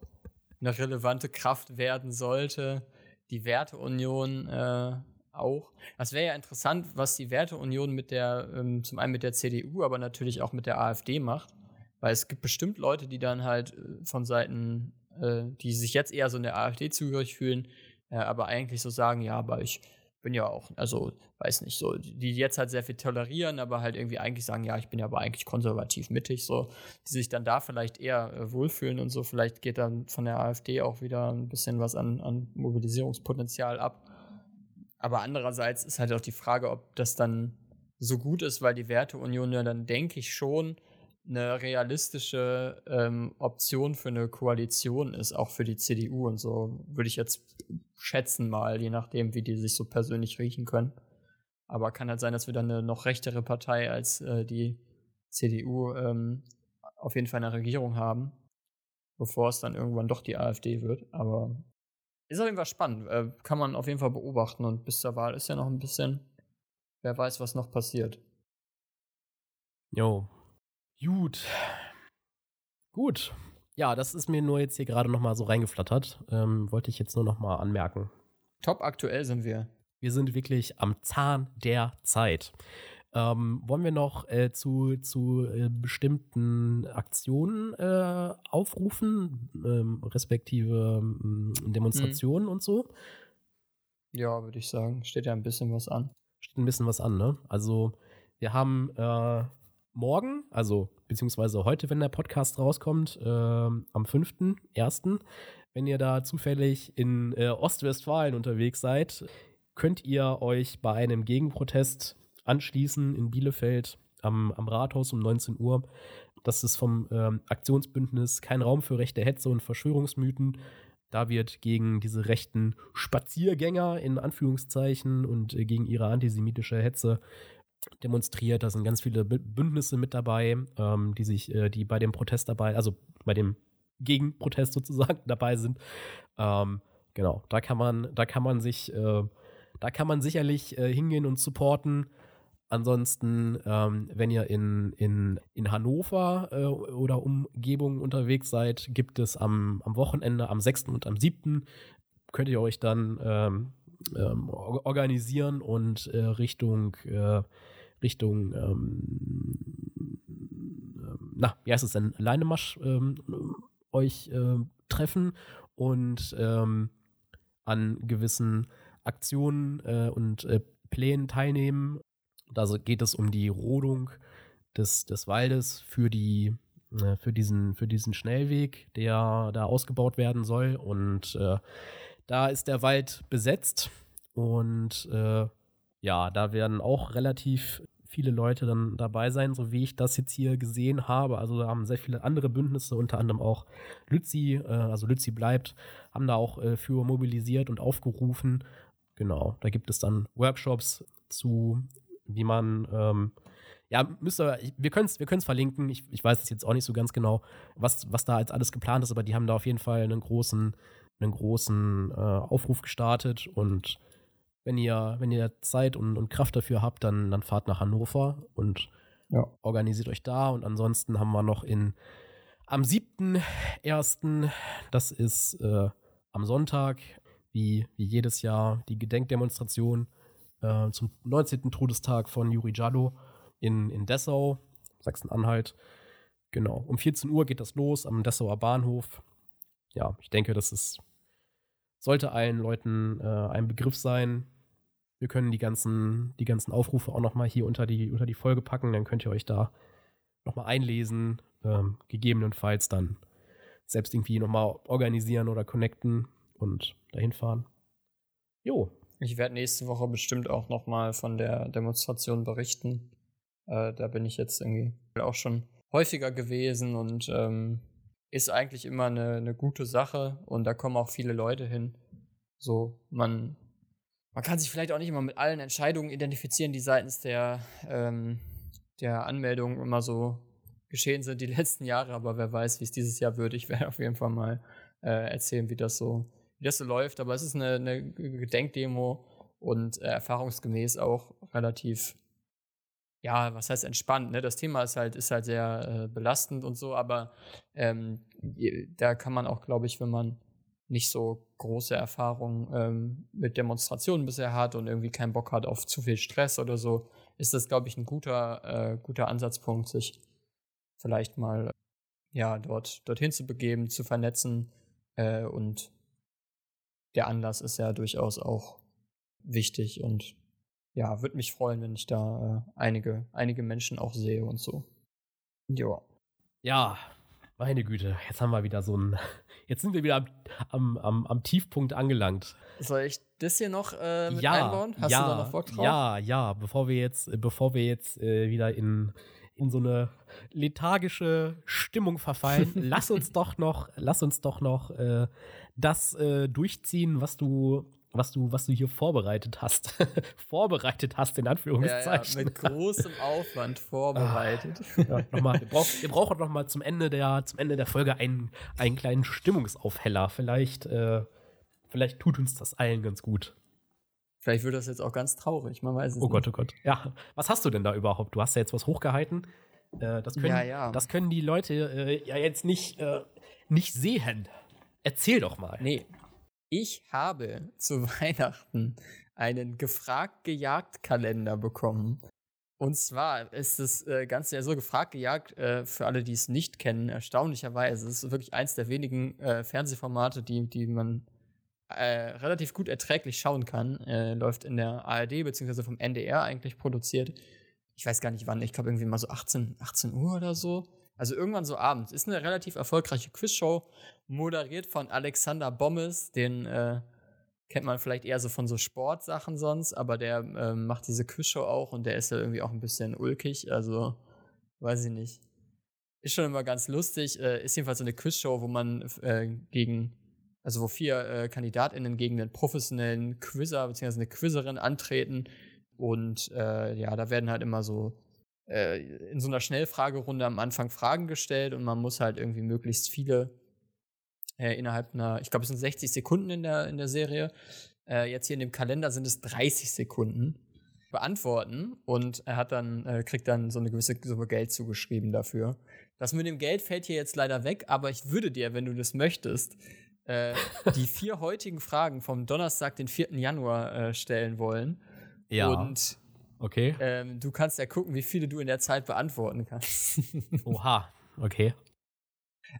eine relevante Kraft werden sollte, die Werteunion äh, auch. Das wäre ja interessant, was die Werteunion mit der, ähm, zum einen mit der CDU, aber natürlich auch mit der AfD macht. Weil es gibt bestimmt Leute, die dann halt äh, von Seiten, äh, die sich jetzt eher so in der AfD zugehörig fühlen, äh, aber eigentlich so sagen, ja, aber ich bin ja auch, also weiß nicht, so, die jetzt halt sehr viel tolerieren, aber halt irgendwie eigentlich sagen, ja, ich bin ja aber eigentlich konservativ mittig, so, die sich dann da vielleicht eher äh, wohlfühlen und so, vielleicht geht dann von der AfD auch wieder ein bisschen was an, an Mobilisierungspotenzial ab. Aber andererseits ist halt auch die Frage, ob das dann so gut ist, weil die Werteunion ja dann, denke ich, schon eine realistische ähm, Option für eine Koalition ist, auch für die CDU und so, würde ich jetzt schätzen mal, je nachdem, wie die sich so persönlich riechen können. Aber kann halt sein, dass wir dann eine noch rechtere Partei als äh, die CDU ähm, auf jeden Fall in der Regierung haben, bevor es dann irgendwann doch die AfD wird. Aber ist auf jeden Fall spannend. Äh, kann man auf jeden Fall beobachten und bis zur Wahl ist ja noch ein bisschen, wer weiß, was noch passiert. Jo, Gut. Gut. Ja, das ist mir nur jetzt hier gerade noch mal so reingeflattert. Ähm, wollte ich jetzt nur noch mal anmerken. Top aktuell sind wir. Wir sind wirklich am Zahn der Zeit. Ähm, wollen wir noch äh, zu, zu äh, bestimmten Aktionen äh, aufrufen, ähm, respektive ähm, Demonstrationen mhm. und so? Ja, würde ich sagen. Steht ja ein bisschen was an. Steht ein bisschen was an, ne? Also, wir haben äh, morgen, also beziehungsweise heute, wenn der Podcast rauskommt, äh, am 5.1., wenn ihr da zufällig in äh, Ostwestfalen unterwegs seid, könnt ihr euch bei einem Gegenprotest anschließen in Bielefeld am, am Rathaus um 19 Uhr. Das ist vom ähm, Aktionsbündnis Kein Raum für rechte Hetze und Verschwörungsmythen. Da wird gegen diese rechten Spaziergänger in Anführungszeichen und äh, gegen ihre antisemitische Hetze demonstriert. Da sind ganz viele Bündnisse mit dabei, ähm, die sich, äh, die bei dem Protest dabei, also bei dem Gegenprotest sozusagen dabei sind. Ähm, genau, da kann man, da kann man sich, äh, da kann man sicherlich äh, hingehen und supporten. Ansonsten, ähm, wenn ihr in, in, in Hannover äh, oder Umgebung unterwegs seid, gibt es am, am Wochenende, am 6. und am 7. könnt ihr euch dann ähm, ähm, organisieren und äh, Richtung äh, Richtung, ähm, ähm, na, wie heißt es denn, Leinemarsch ähm, euch äh, treffen und ähm, an gewissen Aktionen äh, und äh, Plänen teilnehmen. Da geht es um die Rodung des, des Waldes für die für diesen, für diesen Schnellweg, der da ausgebaut werden soll. Und äh, da ist der Wald besetzt und äh, ja, da werden auch relativ viele Leute dann dabei sein, so wie ich das jetzt hier gesehen habe. Also da haben sehr viele andere Bündnisse, unter anderem auch Lützi, äh, also Lützi bleibt, haben da auch äh, für mobilisiert und aufgerufen. Genau, da gibt es dann Workshops zu, wie man, ähm, ja, müsst ihr, wir können es wir verlinken. Ich, ich weiß es jetzt auch nicht so ganz genau, was, was da jetzt alles geplant ist, aber die haben da auf jeden Fall einen großen, einen großen äh, Aufruf gestartet und wenn ihr, wenn ihr Zeit und, und Kraft dafür habt, dann, dann fahrt nach Hannover und ja. organisiert euch da. Und ansonsten haben wir noch in am 7.1., das ist äh, am Sonntag, wie, wie jedes Jahr, die Gedenkdemonstration äh, zum 19. Todestag von Juri Jado in, in Dessau, Sachsen-Anhalt. Genau, um 14 Uhr geht das los am Dessauer Bahnhof. Ja, ich denke, das ist, sollte allen Leuten äh, ein Begriff sein. Wir können die ganzen, die ganzen Aufrufe auch nochmal hier unter die, unter die Folge packen. Dann könnt ihr euch da nochmal einlesen. Ähm, gegebenenfalls dann selbst irgendwie nochmal organisieren oder connecten und dahin fahren. Jo. Ich werde nächste Woche bestimmt auch nochmal von der Demonstration berichten. Äh, da bin ich jetzt irgendwie auch schon häufiger gewesen und ähm, ist eigentlich immer eine, eine gute Sache und da kommen auch viele Leute hin. So, man, man kann sich vielleicht auch nicht immer mit allen Entscheidungen identifizieren, die seitens der, ähm, der Anmeldung immer so geschehen sind die letzten Jahre, aber wer weiß, wie es dieses Jahr wird. Ich werde auf jeden Fall mal äh, erzählen, wie das so, wie das so läuft. Aber es ist eine, eine Gedenkdemo und äh, erfahrungsgemäß auch relativ ja, was heißt entspannt, ne? Das Thema ist halt, ist halt sehr äh, belastend und so, aber ähm, da kann man auch, glaube ich, wenn man nicht so große Erfahrungen ähm, mit Demonstrationen bisher hat und irgendwie keinen Bock hat auf zu viel Stress oder so, ist das, glaube ich, ein guter, äh, guter Ansatzpunkt, sich vielleicht mal ja, dort, dorthin zu begeben, zu vernetzen. Äh, und der Anlass ist ja durchaus auch wichtig und ja, würde mich freuen, wenn ich da äh, einige, einige Menschen auch sehe und so. Ja. Ja, meine Güte, jetzt haben wir wieder so ein. Jetzt sind wir wieder am, am, am Tiefpunkt angelangt. Soll ich das hier noch äh, mit ja, einbauen? Hast ja, du da noch Bock drauf? Ja, ja, bevor wir jetzt, bevor wir jetzt äh, wieder in, in so eine lethargische Stimmung verfallen, lass uns doch noch, lass uns doch noch äh, das äh, durchziehen, was du was du, was du hier vorbereitet hast. vorbereitet hast, in Anführungszeichen. Ja, ja, mit großem Aufwand vorbereitet. Ah, ja, nochmal, wir, brauch, wir brauchen noch mal zum Ende der, zum Ende der Folge einen, einen kleinen Stimmungsaufheller. Vielleicht, äh, vielleicht tut uns das allen ganz gut. Vielleicht wird das jetzt auch ganz traurig, man weiß es oh nicht. Oh Gott, oh Gott. Ja, was hast du denn da überhaupt? Du hast ja jetzt was hochgehalten. Äh, das, können, ja, ja. das können die Leute äh, ja jetzt nicht, äh, nicht sehen. Erzähl doch mal. Nee, ich habe zu Weihnachten einen gefragt gejagt Kalender bekommen. Und zwar ist das äh, Ganze ja so gefragt gejagt, äh, für alle, die es nicht kennen, erstaunlicherweise. Es ist wirklich eins der wenigen äh, Fernsehformate, die, die man relativ gut erträglich schauen kann. Läuft in der ARD bzw. vom NDR eigentlich produziert. Ich weiß gar nicht wann, ich glaube irgendwie mal so 18, 18 Uhr oder so. Also irgendwann so abends. Ist eine relativ erfolgreiche Quizshow, moderiert von Alexander Bommes, den äh, kennt man vielleicht eher so von so Sportsachen sonst, aber der äh, macht diese Quizshow auch und der ist ja irgendwie auch ein bisschen ulkig, also weiß ich nicht. Ist schon immer ganz lustig. Äh, ist jedenfalls so eine Quizshow, wo man äh, gegen, also wo vier äh, KandidatInnen gegen einen professionellen Quizzer bzw. eine Quizzerin antreten. Und äh, ja, da werden halt immer so äh, in so einer Schnellfragerunde am Anfang Fragen gestellt und man muss halt irgendwie möglichst viele äh, innerhalb einer, ich glaube, es sind 60 Sekunden in der, in der Serie. Äh, jetzt hier in dem Kalender sind es 30 Sekunden beantworten und er hat dann, äh, kriegt dann so eine gewisse Summe Geld zugeschrieben dafür. Das mit dem Geld fällt hier jetzt leider weg, aber ich würde dir, wenn du das möchtest, äh, die vier heutigen Fragen vom Donnerstag, den 4. Januar äh, stellen wollen. Ja. Und Okay. Ähm, du kannst ja gucken, wie viele du in der Zeit beantworten kannst. Oha, okay.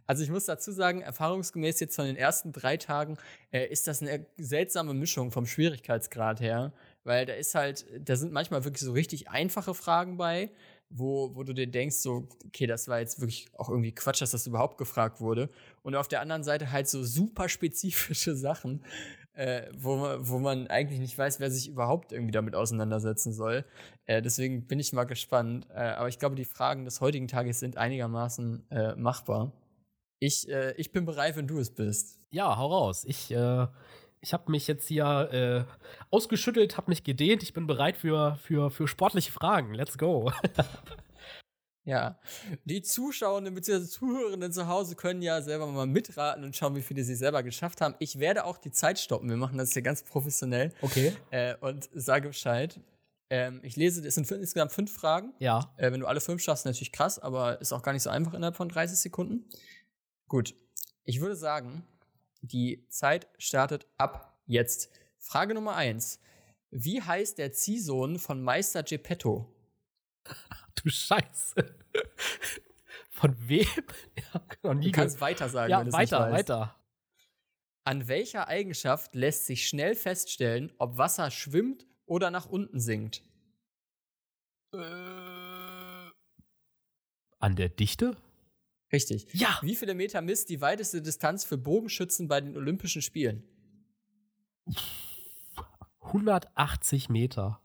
Also ich muss dazu sagen, erfahrungsgemäß jetzt von den ersten drei Tagen äh, ist das eine seltsame Mischung vom Schwierigkeitsgrad her, weil da ist halt, da sind manchmal wirklich so richtig einfache Fragen bei, wo, wo du dir denkst, so, okay, das war jetzt wirklich auch irgendwie Quatsch, dass das überhaupt gefragt wurde. Und auf der anderen Seite halt so super spezifische Sachen, äh, wo, wo man eigentlich nicht weiß, wer sich überhaupt irgendwie damit auseinandersetzen soll. Äh, deswegen bin ich mal gespannt. Äh, aber ich glaube, die Fragen des heutigen Tages sind einigermaßen äh, machbar. Ich, äh, ich bin bereit, wenn du es bist. Ja, hau raus. Ich, äh, ich habe mich jetzt hier ausgeschüttelt, habe mich gedehnt. Ich bin bereit für, für, für sportliche Fragen. Let's go. Ja, die Zuschauenden bzw. Zuhörenden zu Hause können ja selber mal mitraten und schauen, wie viele sie selber geschafft haben. Ich werde auch die Zeit stoppen. Wir machen das hier ganz professionell. Okay. Äh, und sage Bescheid. Ähm, ich lese, es sind insgesamt fünf Fragen. Ja. Äh, wenn du alle fünf schaffst, natürlich krass, aber ist auch gar nicht so einfach innerhalb von 30 Sekunden. Gut. Ich würde sagen, die Zeit startet ab jetzt. Frage Nummer eins. Wie heißt der Ziehsohn von Meister Geppetto? du Scheiße. Von wem? Ja, du kannst weiter sagen, ja, weiter, weiter. An welcher Eigenschaft lässt sich schnell feststellen, ob Wasser schwimmt oder nach unten sinkt? Äh, an der Dichte? Richtig. Ja. Wie viele Meter misst die weiteste Distanz für Bogenschützen bei den Olympischen Spielen? 180 Meter.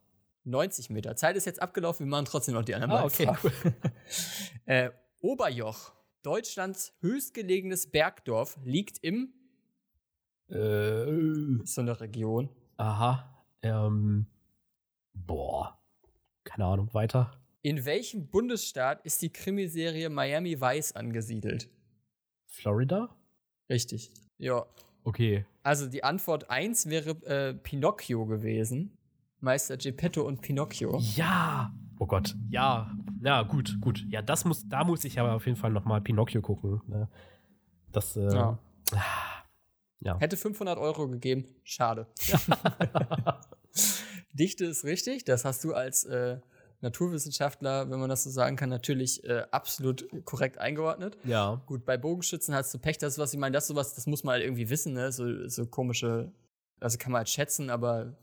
90 Meter. Zeit ist jetzt abgelaufen, wir machen trotzdem noch die anderen Ah, beiden okay, Fragen. äh, Oberjoch, Deutschlands höchstgelegenes Bergdorf, liegt im, Äh, so eine Region, aha. Ähm, boah. Keine Ahnung, weiter. in welchem Bundesstaat ist die Krimiserie Miami Vice angesiedelt? Florida? Richtig. Ja. Okay. Also die Antwort 1 wäre äh, Pinocchio gewesen. Meister Geppetto und Pinocchio. Ja. Oh Gott. Ja. Ja, gut, gut. Ja, das muss, da muss ich aber auf jeden Fall noch mal Pinocchio gucken. Ne? Das, äh, Ja. ja. Hätte 500 Euro gegeben. Schade. Dichte ist richtig. Das hast du als äh, Naturwissenschaftler, wenn man das so sagen kann, natürlich äh, absolut korrekt eingeordnet. ja. Gut, bei Bogenschützen hast du Pech, das ist was ich meine, das ist sowas, das muss man halt irgendwie wissen, ne? So, so komische, also kann man halt schätzen, aber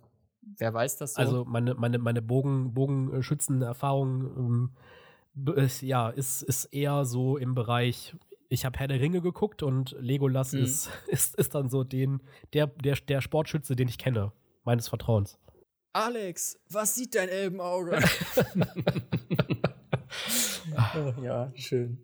wer weiß das so? Also meine, meine, meine Bogen, Bogenschützen-Erfahrung ähm, ja, ist, ist eher so im Bereich, ich habe Herr der Ringe geguckt und Legolas Mhm. ist, ist, ist dann so den, der, der, der Sportschütze, den ich kenne, meines Vertrauens. Alex, was sieht dein Elbenauge? oh, ja, schön.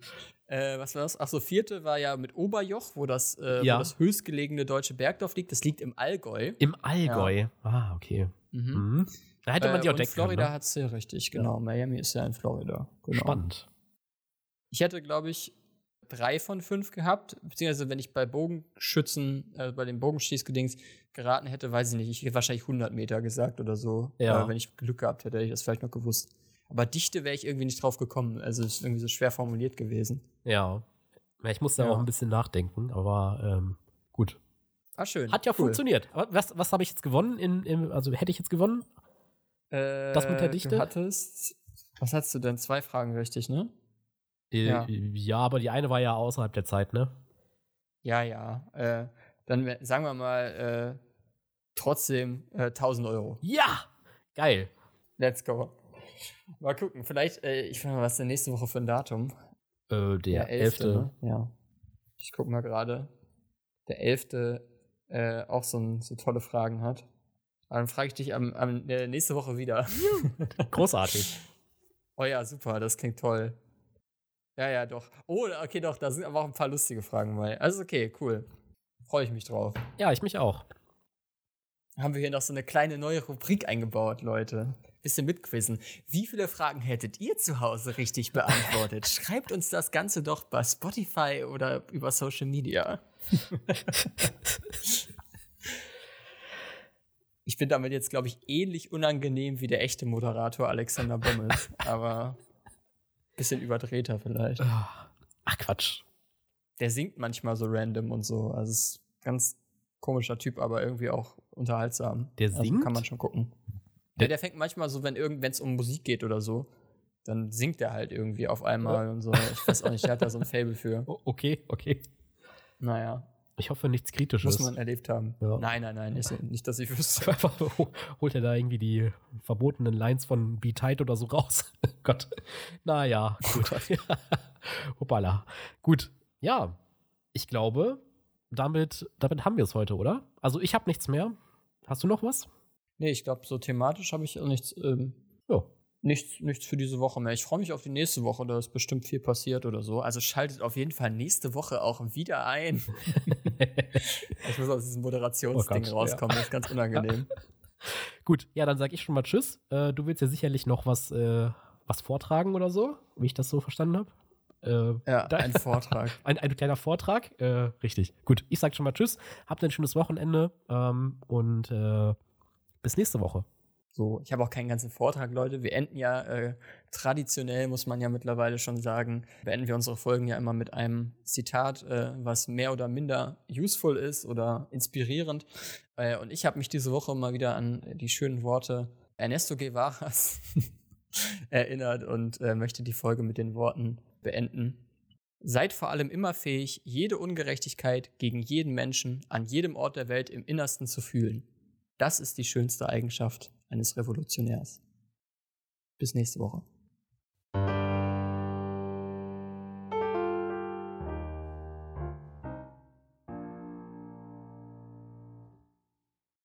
Äh, was war das? Achso, vierte war ja mit Oberjoch, wo das, äh, Ja. wo das höchstgelegene deutsche Bergdorf liegt. Das liegt im Allgäu. Im Allgäu. Ah, okay. Mhm. Mhm. Da hätte man Äh, die auch und decken Florida können. hat es ja richtig, genau. Miami ist ja in Florida. Ne? Genau. Spannend. Ich hätte, glaube ich, drei von fünf gehabt, beziehungsweise wenn ich bei Bogenschützen, äh, bei den Bogenschießgedings geraten hätte, weiß ich nicht, ich hätte wahrscheinlich 100 Meter gesagt oder so. Ja. Äh, wenn ich Glück gehabt hätte, hätte ich das vielleicht noch gewusst. Aber Dichte wäre ich irgendwie nicht drauf gekommen. Also es ist irgendwie so schwer formuliert gewesen. Ja. ich musste Ja. auch ein bisschen nachdenken, aber ähm, gut. Ah, schön. Hat ja Cool. funktioniert. Aber was, was habe ich jetzt gewonnen? In, in, also hätte ich jetzt gewonnen? Äh, Das mit der Dichte? Du hattest, was hattest du denn? Zwei Fragen richtig, ne? Äh, Ja. ja, aber die eine war ja außerhalb der Zeit, ne? Ja, ja. Äh, dann sagen wir mal äh, trotzdem äh, 1000 Euro. Ja! Geil. Let's go. Mal gucken, vielleicht, äh, ich frage mal, was ist denn nächste Woche für ein Datum? Äh, der elfte, 11. Ne? Ja. Ich guck mal gerade. Der 11. Äh, auch so, ein, so tolle Fragen hat. Aber dann frage ich dich am, am, äh, nächste Woche wieder. Großartig. oh ja, super, das klingt toll. Ja, ja, doch. Oh, okay, doch, da sind aber auch ein paar lustige Fragen bei. Also okay, cool. Freue ich mich drauf. Ja, ich mich auch. Haben wir hier noch so eine kleine neue Rubrik eingebaut, Leute. Bisschen mitquizzen. Wie viele Fragen hättet ihr zu Hause richtig beantwortet? Schreibt uns das Ganze doch bei Spotify oder über Social Media. ich bin damit jetzt, glaube ich, ähnlich unangenehm wie der echte Moderator Alexander Bommels, aber bisschen überdrehter vielleicht. Ach, Quatsch. Der singt manchmal so random und so. Also ist ein ganz komischer Typ, aber irgendwie auch unterhaltsam. Der also singt? Kann man schon gucken. Der- Ja, der fängt manchmal so, wenn es um Musik geht oder so, dann singt er halt irgendwie auf einmal und so. Ich weiß auch nicht, der hat da so ein Fable für. Okay, okay. Naja, Ich hoffe nichts Kritisches. muss man erlebt haben. Ja. Nein, nein, nein, ist, nicht, dass ich wüsste. Einfach ho- holt er da irgendwie die verbotenen Lines von Be Tight oder so raus. Gott. Naja, gut. Hoppala. Gut. Ja, ich glaube, damit, damit haben wir es heute, oder? Also ich habe nichts mehr. Hast du noch was? Nee, ich glaube, so thematisch habe ich nichts, ähm, Ja. nichts, nichts für diese Woche mehr. Ich freue mich auf die nächste Woche, da ist bestimmt viel passiert oder so. Also schaltet auf jeden Fall nächste Woche auch wieder ein. ich muss aus diesem Moderationsding Oh rauskommen, das ist ganz unangenehm. Gut, ja, dann sage ich schon mal Tschüss. Äh, du willst ja sicherlich noch was, äh, was vortragen oder so, wie ich das so verstanden habe. Äh, Ja, ein Vortrag. ein, ein kleiner Vortrag. Äh, richtig. Gut, ich sage schon mal Tschüss. Habt ein schönes Wochenende ähm, und äh, bis nächste Woche. So, ich habe auch keinen ganzen Vortrag, Leute. Wir enden ja äh, traditionell, muss man ja mittlerweile schon sagen, beenden wir unsere Folgen ja immer mit einem Zitat, äh, was mehr oder minder useful ist oder inspirierend. Äh, und ich habe mich diese Woche mal wieder an die schönen Worte Ernesto Guevaras erinnert und äh, möchte die Folge mit den Worten beenden. Seid vor allem immer fähig, jede Ungerechtigkeit gegen jeden Menschen an jedem Ort der Welt im Innersten zu fühlen. Das ist die schönste Eigenschaft eines Revolutionärs. Bis nächste Woche.